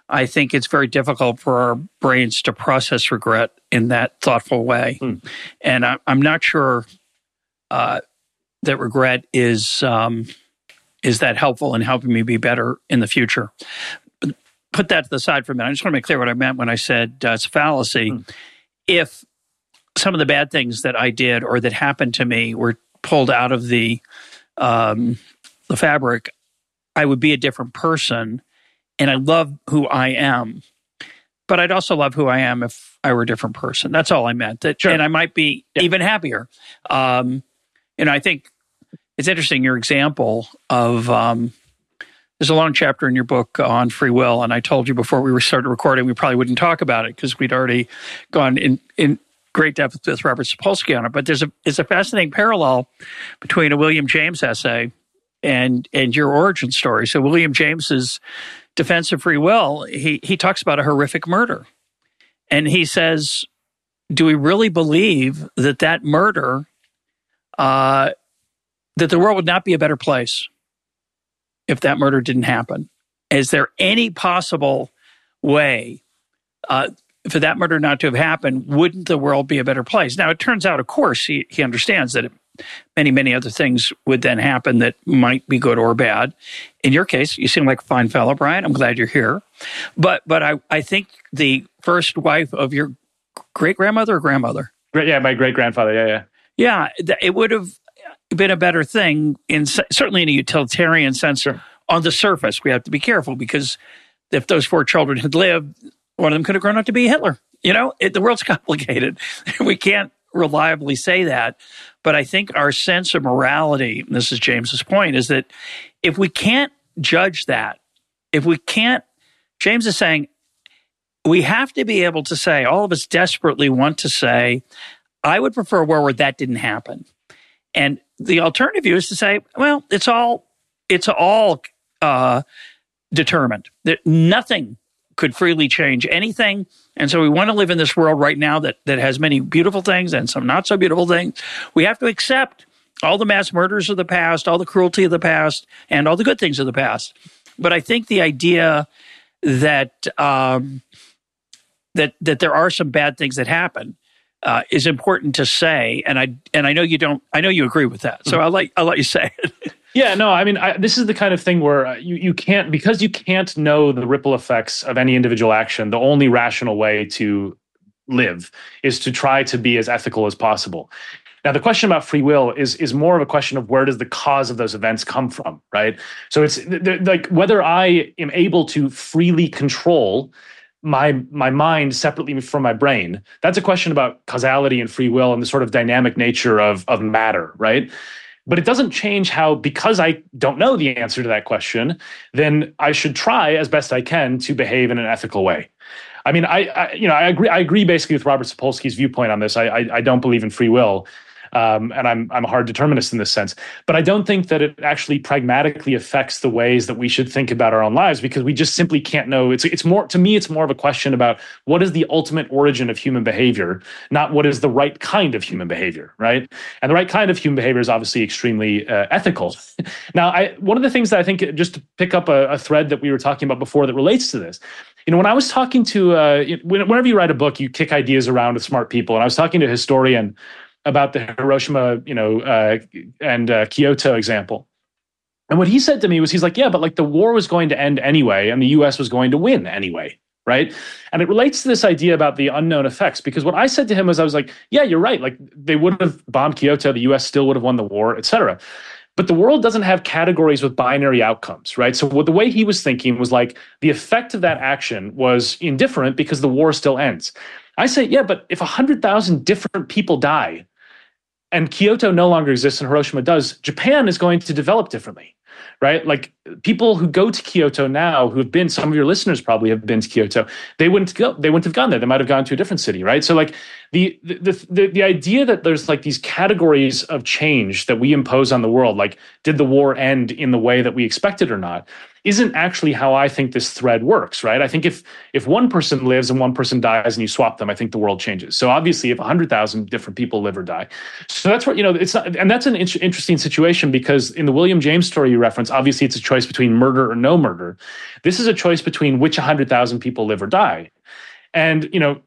I think it's very difficult for our brains to process regret in that thoughtful way. Hmm. And I, am not sure uh, that regret is um, is that helpful in helping me be better in the future. Put that to the side for a minute. I just want to make clear what I meant when I said uh, it's a fallacy. Hmm. If some of the bad things that I did or that happened to me were pulled out of the um, the fabric, I would be a different person and I love who I am. But I'd also love who I am if I were a different person. That's all I meant. That, sure. And I might be yeah. even happier. Um, and I think it's interesting your example of um, there's a long chapter in your book on free will, and I told you before we started recording we probably wouldn't talk about it because we'd already gone in in great depth with Robert Sapolsky on it. But there's a it's a fascinating parallel between a William James essay and and your origin story. So William James's defense of free will, he he talks about a horrific murder, and he says, "Do we really believe that that murder, uh, that the world would not be a better place if that murder didn't happen? Is there any possible way?" Uh, for that murder not to have happened, wouldn't the world be a better place? Now, it turns out, of course, he, he understands that it many, many other things would then happen that might be good or bad. In your case, you seem like a fine fellow, Brian. I'm glad you're here. But but I, I think the first wife of your great grandmother or grandmother? Yeah, my great grandfather. Yeah, yeah. Yeah, it would have been a better thing in certainly in a utilitarian sense. Sure. On the surface, we have to be careful because if those four children had lived, one of them could have grown up to be Hitler. You know, it, the world's (laughs) complicated. we can't reliably say that. But I think our sense of morality, this is James's point, is that if we can't judge that, if we can't, James is saying, we have to be able to say, all of us desperately want to say, I would prefer a world where that didn't happen. And the alternative view is to say, well, it's all, it's all uh, determined that nothing could freely change anything. And so we want to live in this world right now that, that has many beautiful things and some not so beautiful things. We have to accept all the mass murders of the past, all the cruelty of the past, and all the good things of the past. But I think the idea that um, that that there are some bad things that happen uh, is important to say, and I and I know you don't. I know you agree with that, so mm-hmm. I'll let I'll let you say it. (laughs) Yeah, no, I mean, I, this is the kind of thing where uh, you, you can't, because you can't know the ripple effects of any individual action, the only rational way to live is to try to be as ethical as possible. Now, the question about free will is is more of a question of where does the cause of those events come from, right? So it's like whether I am able to freely control my my mind separately from my brain. That's a question about causality and free will and the sort of dynamic nature of of matter, right? But it doesn't change how, because I don't know the answer to that question, then I should try as best I can to behave in an ethical way. I mean, I, I you know, I agree. I agree basically with Robert Sapolsky's viewpoint on this. I, I, I don't believe in free will, um, and I'm I'm a hard determinist in this sense. But I don't think that it actually pragmatically affects the ways that we should think about our own lives because we just simply can't know. It's it's more to me. It's more of a question about what is the ultimate origin of human behavior, not what is the right kind of human behavior, right? And the right kind of human behavior is obviously extremely uh, ethical. (laughs) now, I one of the things that I think just to pick up a, a thread that we were talking about before that relates to this you know, when I was talking to, uh, whenever you write a book, you kick ideas around with smart people. And I was talking to a historian about the Hiroshima, you know, uh, and uh, Kyoto example. And what he said to me was, he's like, yeah, but like the war was going to end anyway, and the U.S. was going to win anyway, right? And it relates to this idea about the unknown effects because what I said to him was, I was like, yeah, you're right. Like they would have bombed Kyoto, the U.S. still would have won the war, etc. But the world doesn't have categories with binary outcomes, right? So what the way he was thinking was like the effect of that action was indifferent because the war still ends. I say, yeah, but if 100,000 different people die, and Kyoto no longer exists and Hiroshima does, Japan is going to develop differently, right? Like people who go to Kyoto now, who have been, some of your listeners probably have been to Kyoto, they wouldn't go, they wouldn't have gone there. They might have gone to a different city, right? So like the the the, the idea that there's like these categories of change that we impose on the world, like did the war end in the way that we expected or not? Isn't actually how I think this thread works, right? I think if if one person lives and one person dies and you swap them, I think the world changes. So obviously, if 100,000 different people live or die, so that's what you know. It's not, and that's an in- interesting situation because in the William James story you reference, obviously it's a choice between murder or no murder. This is a choice between which 100,000 people live or die. And you know,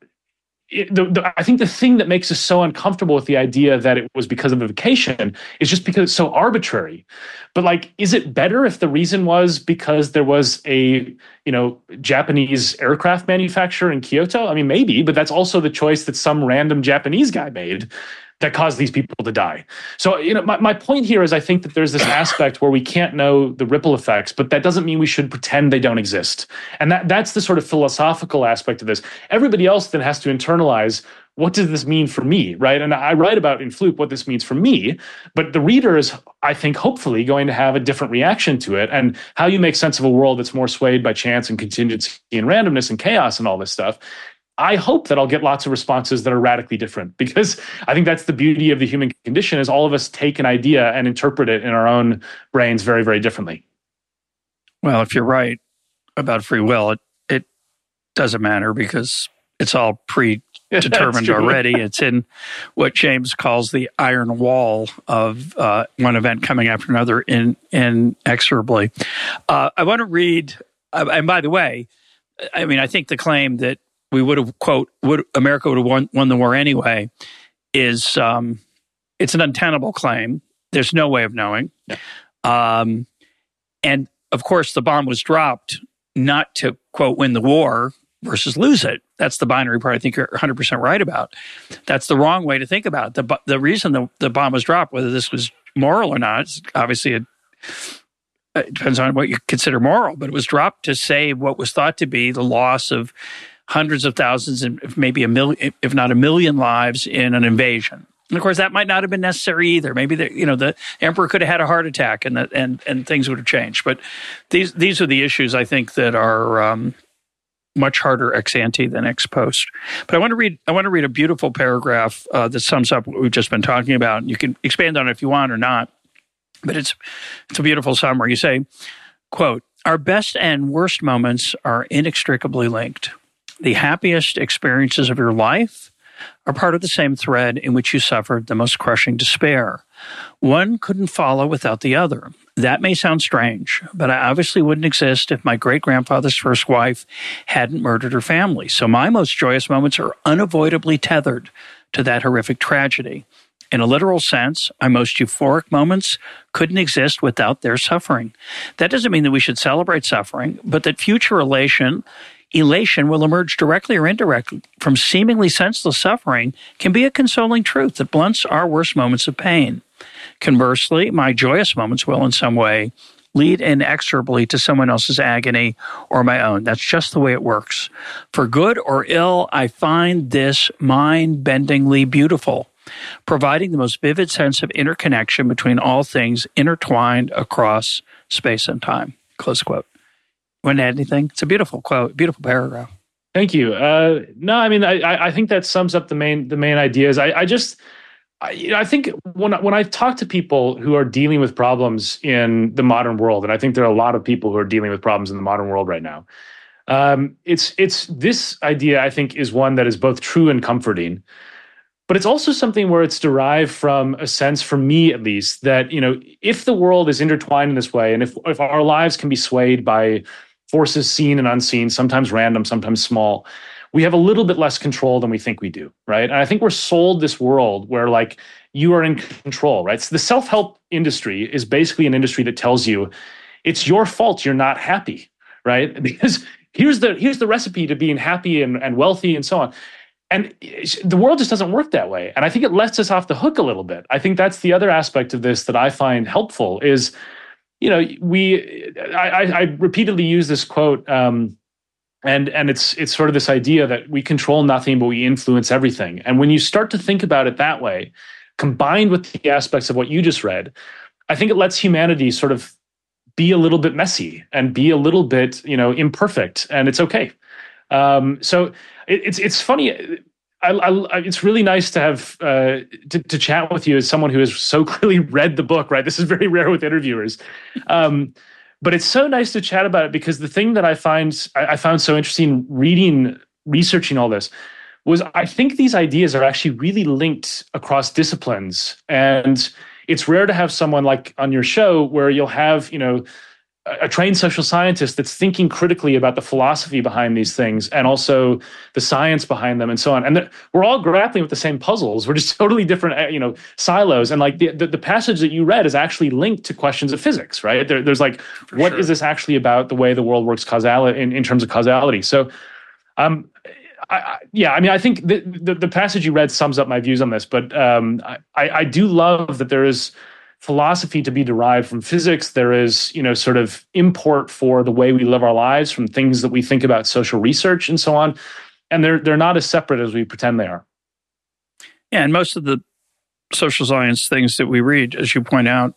it, the, the, I think the thing that makes us so uncomfortable with the idea that it was because of a vacation is just because it's so arbitrary. But like, is it better if the reason was because there was a you know Japanese aircraft manufacturer in Kyoto? I mean, maybe, but that's also the choice that some random Japanese guy made that caused these people to die. So, you know, my, my point here is I think that there's this (coughs) aspect where we can't know the ripple effects, but that doesn't mean we should pretend they don't exist. And that that's the sort of philosophical aspect of this. Everybody else then has to internalize what does this mean for me, right? And I write about in Fluke what this means for me, but the reader is, I think, hopefully going to have a different reaction to it. And how you make sense of a world that's more swayed by chance and contingency and randomness and chaos and all this stuff I hope that I'll get lots of responses that are radically different because I think that's the beauty of the human condition is all of us take an idea and interpret it in our own brains very, very differently. Well, if you're right about free will, it, it doesn't matter because it's all (laughs) predetermined already. It's in what James calls the iron wall of uh, one event coming after another in, inexorably. Uh, I want to read, uh, and by the way, I mean, I think the claim that we would have quote would America would have won, won the war anyway is um, it's an untenable claim. There's no way of knowing. Yeah. Um, and of course, the bomb was dropped not to quote win the war versus lose it. That's the binary part. I think you're 100 percent right about. That's the wrong way to think about it. The the reason the, the bomb was dropped, whether this was moral or not, obviously a, it depends on what you consider moral, but it was dropped to save what was thought to be the loss of hundreds of thousands and maybe a million, if not a million lives in an invasion. And of course, that might not have been necessary either. Maybe the you know the emperor could have had a heart attack and the, and and things would have changed. But these these are the issues I think that are um, much harder ex ante than ex post. But I want to read I want to read a beautiful paragraph uh, that sums up what we've just been talking about. You can expand on it if you want or not, but it's it's a beautiful summary. You say, "quote Our best and worst moments are inextricably linked. The happiest experiences of your life." Are part of the same thread in which you suffered the most crushing despair. One couldn't follow without the other. That may sound strange, but I obviously wouldn't exist if my great grandfather's first wife hadn't murdered her family. So my most joyous moments are unavoidably tethered to that horrific tragedy. In a literal sense, my most euphoric moments couldn't exist without their suffering. That doesn't mean that we should celebrate suffering, but that future elation, elation will emerge directly or indirectly from seemingly senseless suffering can be a consoling truth that blunts our worst moments of pain. Conversely, my joyous moments will in some way lead inexorably to someone else's agony or my own. That's just the way it works. For good or ill, I find this mind bendingly beautiful, providing the most vivid sense of interconnection between all things intertwined across space and time. Close quote. Want to add anything? It's a beautiful quote, beautiful paragraph. Thank you. Uh, no, I mean, I, I think that sums up the main the main ideas. I, I just I, you know, I think when when I talk to people who are dealing with problems in the modern world, and I think there are a lot of people who are dealing with problems in the modern world right now. Um, it's it's this idea I think is one that is both true and comforting, but it's also something where it's derived from a sense, for me at least, that you know if the world is intertwined in this way, and if if our lives can be swayed by forces seen and unseen, sometimes random, sometimes small, we have a little bit less control than we think we do, right? And I think we're sold this world where like you are in control, right? So the self-help industry is basically an industry that tells you it's your fault you're not happy, right? (laughs) Because here's the here's the recipe to being happy and, and wealthy and so on. And the world just doesn't work that way. And I think it lets us off the hook a little bit. I think that's the other aspect of this that I find helpful is, you know, we I, I repeatedly use this quote um, and and it's it's sort of this idea that we control nothing but we influence everything. And when you start to think about it that way combined with the aspects of what you just read i think it lets humanity sort of be a little bit messy and be a little bit you know imperfect and it's okay. Um, so it, it's it's funny I, I, it's really nice to have uh, to, to, chat with you as someone who has so (laughs) clearly read the book. Right, this is very rare with interviewers. Um, but it's so nice to chat about it because the thing that I find I, I found so interesting reading, researching all this was I think these ideas are actually really linked across disciplines. And it's rare to have someone like on your show where you'll have, you know, a trained social scientist that's thinking critically about the philosophy behind these things and also the science behind them and so on. And we're all grappling with the same puzzles. We're just (laughs) totally different uh, you know silos. And like the, the, the passage that you read is actually linked to questions of physics right? There, there's like For what sure. is this actually about the way the world works causality in, in terms of causality? So um I, yeah, I mean, I think the, the, the passage you read sums up my views on this, but um, I, I do love that there is philosophy to be derived from physics. There is, you know, sort of import for the way we live our lives from things that we think about social research and so on. And they're they're not as separate as we pretend they are. Yeah, and most of the social science things that we read, as you point out,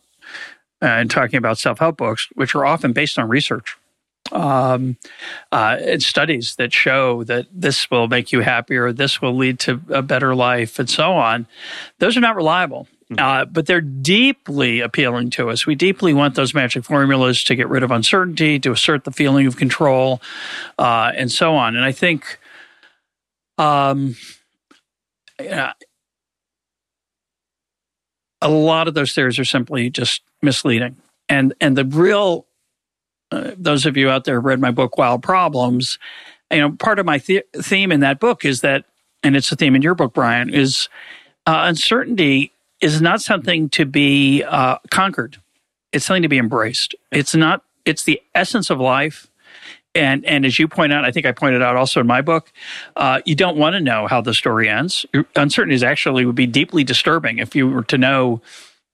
uh, and talking about self help books, which are often based on research. Um, uh, studies that show that this will make you happier, this will lead to a better life, and so on. Those are not reliable. Uh, but they're deeply appealing to us. We deeply want those magic formulas to get rid of uncertainty, to assert the feeling of control, uh, and so on. And I think, um, yeah, a lot of those theories are simply just misleading. And and the real, uh, those of you out there who read my book Wild Problems, you know, part of my the- theme in that book is that, and it's a theme in your book, Brian, is uh, uncertainty is not something to be uh, conquered. It's something to be embraced. It's not. It's the essence of life. And and as you point out, I think I pointed out also in my book, uh, you don't want to know how the story ends. Uncertainty is actually would be deeply disturbing if you were to know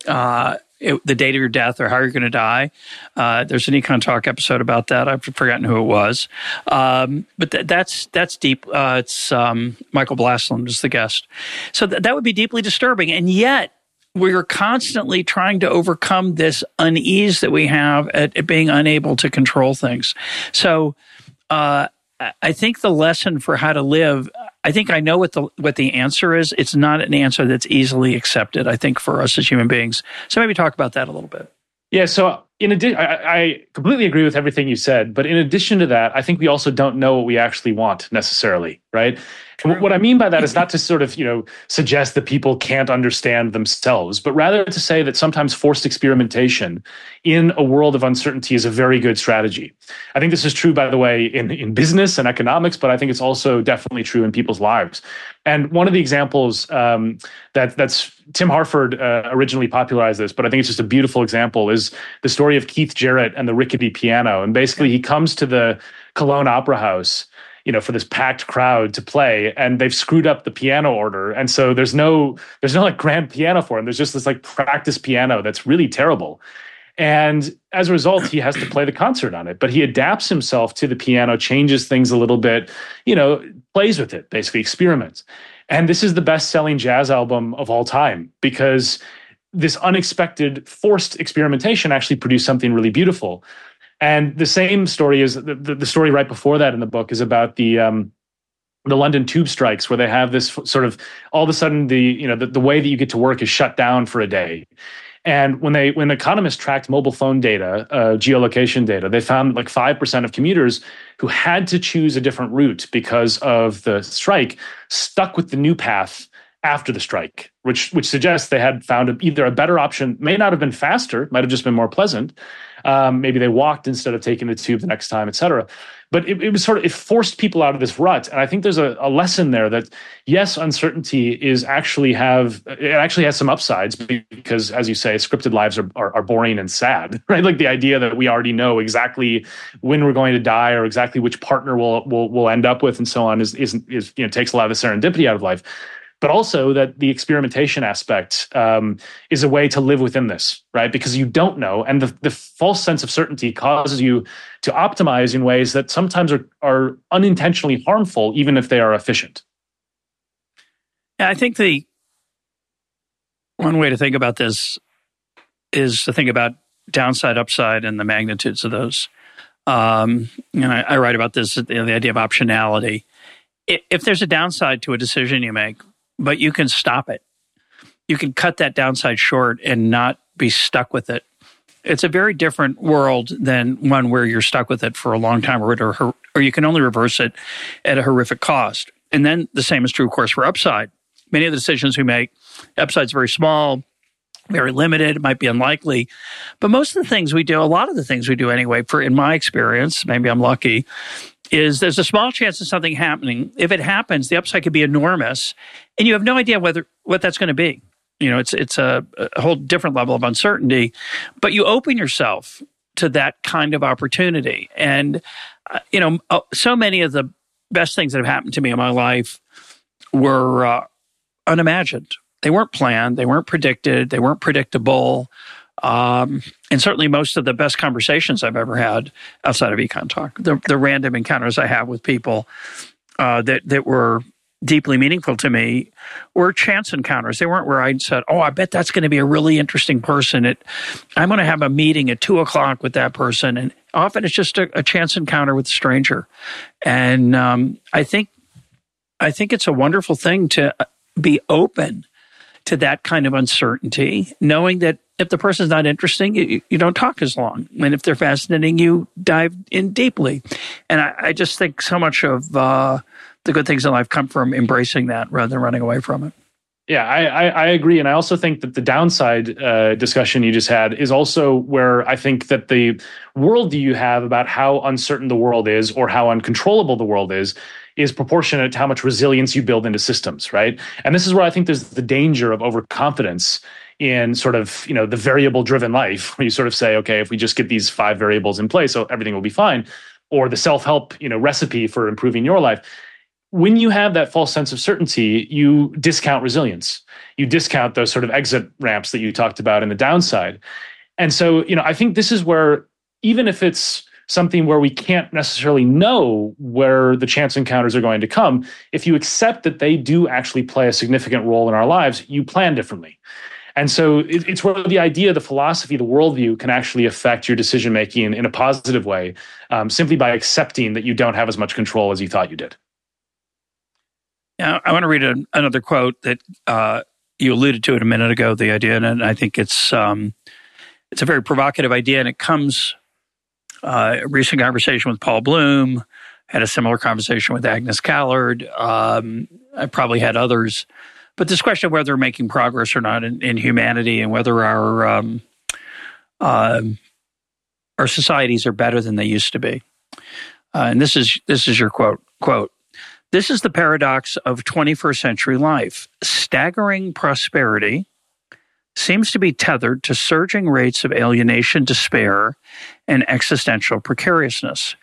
uh, it, the date of your death or how you're going to die. Uh, there's an EconTalk episode about that. I've forgotten who it was, um, but th- that's that's deep. Uh, it's um, Michael Blastland is the guest, so th- that would be deeply disturbing. And yet, we're constantly trying to overcome this unease that we have at, at being unable to control things. So, uh, I think the lesson for how to live, I think I know what the what the answer is. It's not an answer that's easily accepted. I think for us as human beings. So maybe talk about that a little bit. Yeah. So in addition, I, I, completely agree with everything you said. But in addition to that, I think we also don't know what we actually want necessarily, right? What I mean by that is (laughs) not to sort of, you know, suggest that people can't understand themselves, but rather to say that sometimes forced experimentation in a world of uncertainty is a very good strategy. I think this is true, by the way, in, in business and economics, but I think it's also definitely true in people's lives. And one of the examples um, that that's Tim Harford uh, originally popularized this, but I think it's just a beautiful example is the story of Keith Jarrett and the rickety piano. And basically, he comes to the Cologne Opera House you know for this packed crowd to play and they've screwed up the piano order. And so there's no there's no like grand piano for him. There's just this like practice piano that's really terrible and as a result he has to play the concert on it but he adapts himself to the piano changes things a little bit you know plays with it basically experiments and this is the best selling jazz album of all time because this unexpected forced experimentation actually produced something really beautiful and the same story is the, the, story right before that in the book is about the um, the London tube strikes, where they have this sort of all of a sudden the you know the, the way that you get to work is shut down for a day. And when they when economists tracked mobile phone data, uh, geolocation data, they found like five percent of commuters who had to choose a different route because of the strike stuck with the new path after the strike, which which suggests they had found either a better option, may not have been faster, might have just been more pleasant, um, maybe they walked instead of taking the tube the next time, et cetera. But it, it, was sort of it forced people out of this rut, and I think there's a, a lesson there that yes, uncertainty is actually have it actually has some upsides because, as you say, scripted lives are, are, are boring and sad, (laughs) right? Like the idea that we already know exactly when we're going to die or exactly which partner we'll we'll, we'll end up with and so on is is is you know takes a lot of the serendipity out of life but also that the experimentation aspect um, is a way to live within this, right? Because you don't know, and the, the false sense of certainty causes you to optimize in ways that sometimes are, are unintentionally harmful, even if they are efficient. Yeah, I think the one way to think about this is to think about downside, upside, and the magnitudes of those. Um, and I, I, write about this, the idea of optionality. If there's a downside to a decision you make, but you can stop it. You can cut that downside short and not be stuck with it. It's a very different world than one where you're stuck with it for a long time or, or, or you can only reverse it at a horrific cost. And then the same is true, of course, for upside. Many of the decisions we make, upside's very small, very limited, it might be unlikely. But most of the things we do, a lot of the things we do anyway, for in my experience, maybe I'm lucky, is there's a small chance of something happening. If it happens, the upside could be enormous, and you have no idea whether what that's going to be. You know, it's it's a, a whole different level of uncertainty, but you open yourself to that kind of opportunity. And uh, you know, uh, so many of the best things that have happened to me in my life were uh, unimagined. They weren't planned. They weren't predicted. They weren't predictable. Um, and certainly most of the best conversations I've ever had outside of EconTalk, the, the random encounters I have with people uh, that, that were deeply meaningful to me were chance encounters. They weren't where I said, "Oh, I bet that's going to be a really interesting person." It, I'm going to have a meeting at two o'clock with that person, and often it's just a, a chance encounter with a stranger. And um, I think, I think it's a wonderful thing to be open to that kind of uncertainty, knowing that if the person's not interesting, you, you, don't talk as long. And if they're fascinating, you dive in deeply. And I, I just think so much of uh, the good things in life come from embracing that rather than running away from it. Yeah, I, I, I agree. And I also think that the downside uh, discussion you just had is also where I think that the worldview you have about how uncertain the world is or how uncontrollable the world is is proportionate to how much resilience you build into systems, right? And this is where I think there's the danger of overconfidence in sort of you know the variable driven life (laughs) where you sort of say okay if we just get these five variables in place so everything will be fine or the self-help you know recipe for improving your life. When you have that false sense of certainty you discount resilience. You discount those sort of exit ramps that you talked about in the downside. And so you know i think this is where even if it's something where we can't necessarily know where the chance encounters are going to come if you accept that they do actually play a significant role in our lives you plan differently And so it, it's where the idea, the philosophy, the worldview can actually affect your decision making in, in, a positive way, um, simply by accepting that you don't have as much control as you thought you did. Yeah, I want to read a, another quote that uh, you alluded to it a minute ago. The idea, and I think it's um, it's a very provocative idea, and it comes. Uh, a recent conversation with Paul Bloom, had a similar conversation with Agnes Callard. Um, I probably had others, but this question of whether we're making progress or not in, in humanity and whether our um, uh, our societies are better than they used to be. Uh, and this is this is your quote quote. This is the paradox of 21st century life. Staggering prosperity seems to be tethered to surging rates of alienation, despair, and existential precariousness.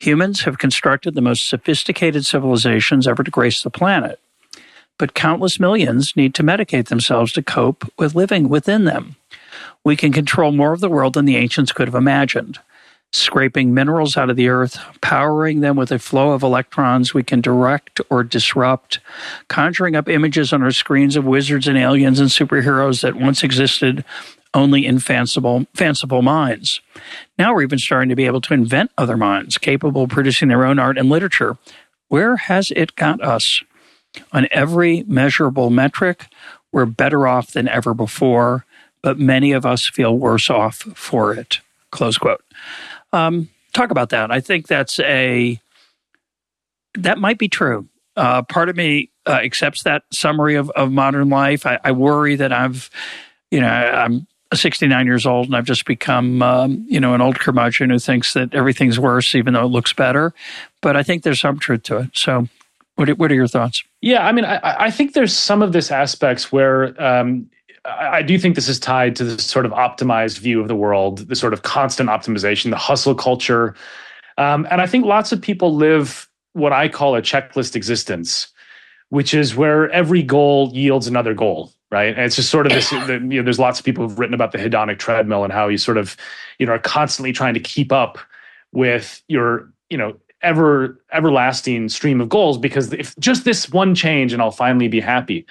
Humans have constructed the most sophisticated civilizations ever to grace the planet, but countless millions need to medicate themselves to cope with living within them. We can control more of the world than the ancients could have imagined scraping minerals out of the earth, powering them with a flow of electrons we can direct or disrupt, conjuring up images on our screens of wizards and aliens and superheroes that once existed only in fanciful, fanciful minds. Now we're even starting to be able to invent other minds capable of producing their own art and literature. Where has it got us? On every measurable metric, we're better off than ever before, but many of us feel worse off for it. Close quote. Um, talk about that. I think that's a that might be true. Uh, part of me uh, accepts that summary of, of modern life. I, I, worry that I've, you know, I'm 69 years old and I've just become, um, you know, an old curmudgeon who thinks that everything's worse even though it looks better. But I think there's some truth to it. So, what what are your thoughts? Yeah, I mean, I, I think there's some of this aspects where um, I do think this is tied to the sort of optimized view of the world, the sort of constant optimization, the hustle culture. Um, and I think lots of people live what I call a checklist existence, which is where every goal yields another goal, right? And it's just sort of this, you know, there's lots of people who've written about the hedonic treadmill and how you sort of, you know, are constantly trying to keep up with your, you know, ever everlasting stream of goals because if just this one change and I'll finally be happy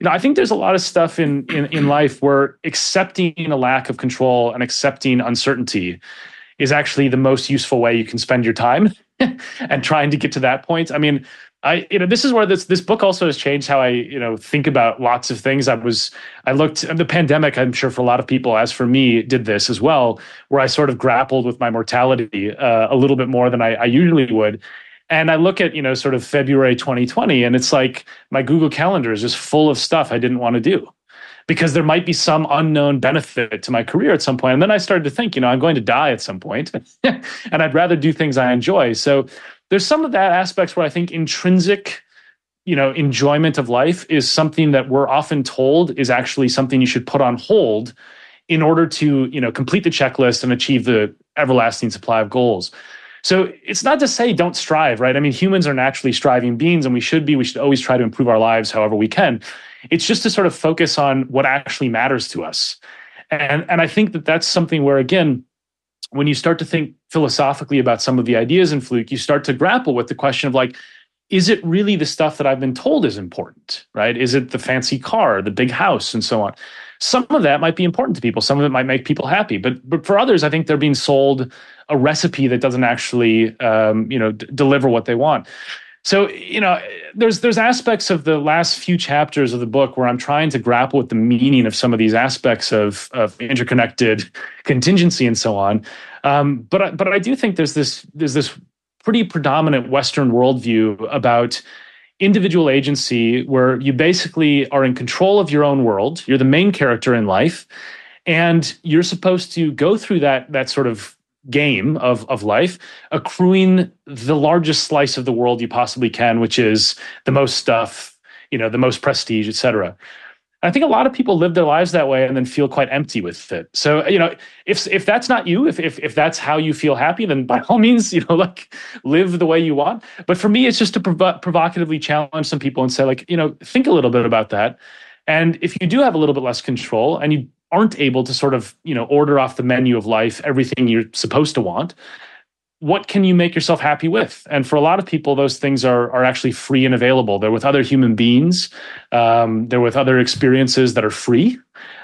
you know, I think there's a lot of stuff in, in in life where accepting a lack of control and accepting uncertainty is actually the most useful way you can spend your time (laughs) and trying to get to that point. I mean, I you know this is where this this book also has changed how I you know think about lots of things. I was I looked the pandemic. I'm sure for a lot of people, as for me, did this as well, where I sort of grappled with my mortality uh, a little bit more than I, I usually would, and I look at, you know, sort of February 2020, and it's like my Google Calendar is just full of stuff I didn't want to do because there might be some unknown benefit to my career at some point. And then I started to think, you know, I'm going to die at some point, (laughs) and I'd rather do things I enjoy. So there's some of that aspects where I think intrinsic, you know, enjoyment of life is something that we're often told is actually something you should put on hold in order to, you know, complete the checklist and achieve the everlasting supply of goals. So it's not to say don't strive, right? I mean, humans are naturally striving beings and we should be. We should always try to improve our lives however we can. It's just to sort of focus on what actually matters to us. And, and I think that that's something where, again, when you start to think philosophically about some of the ideas in Fluke, you start to grapple with the question of like, is it really the stuff that I've been told is important, right? Is it the fancy car, the big house, and so on? Some of that might be important to people. Some of it might make people happy, but but for others, I think they're being sold a recipe that doesn't actually um, you know d- deliver what they want. So you know, there's there's aspects of the last few chapters of the book where I'm trying to grapple with the meaning of some of these aspects of of interconnected contingency and so on. Um, but I, but I do think there's this there's this pretty predominant Western worldview about individual agency where you basically are in control of your own world. You're the main character in life, and you're supposed to go through that that sort of game of of life, accruing the largest slice of the world you possibly can, which is the most stuff, you know, the most prestige, etc. I think a lot of people live their lives that way and then feel quite empty with it. So, you know, if if that's not you, if if if that's how you feel happy, then by all (laughs) means, you know, like live the way you want. But for me, it's just to prov- provocatively challenge some people and say, like, you know, think a little bit about that. And if you do have a little bit less control and you aren't able to sort of, you know, order off the menu of life everything you're supposed to want, what can you make yourself happy with? And for a lot of people, those things are are actually free and available. They're with other human beings. Um, they're with other experiences that are free.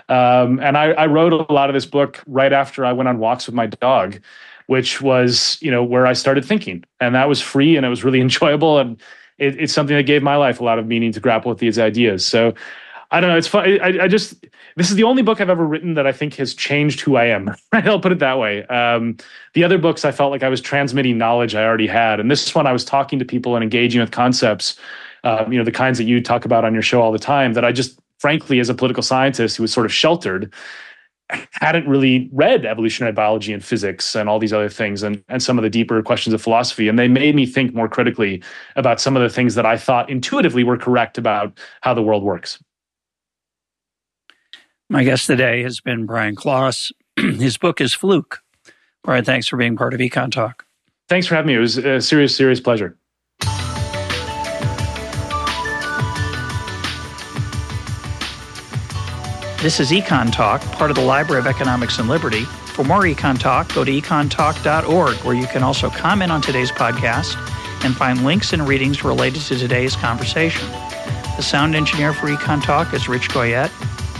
Um, and I, I wrote a lot of this book right after I went on walks with my dog, which was, you know, where I started thinking. And that was free and it was really (laughs) enjoyable. And it, it's something that gave my life a lot of meaning to grapple with these ideas. So I don't know. It's fun. I, I just, this is the only book I've ever written that I think has changed who I am. (laughs) I'll put it that way. Um, the other books, I felt like I was transmitting knowledge I already had. And this is one, I was talking to people and engaging with concepts, um, you know, the kinds that you talk about on your show all the time that I just, frankly, as a political scientist who was sort of sheltered, hadn't really read evolutionary biology and physics and all these other things and, and some of the deeper questions of philosophy. And they made me think more critically about some of the things that I thought intuitively were correct about how the world works. My guest today has been Brian Klaas. (clears throat) His book is Fluke. Brian, thanks for being part of EconTalk. Thanks for having me. It was a serious, serious pleasure. This is EconTalk, part of the Library of Economics and Liberty. For more EconTalk, go to econtalk.org, where you can also comment on today's podcast and find links and readings related to today's conversation. The sound engineer for EconTalk is Rich Goyette.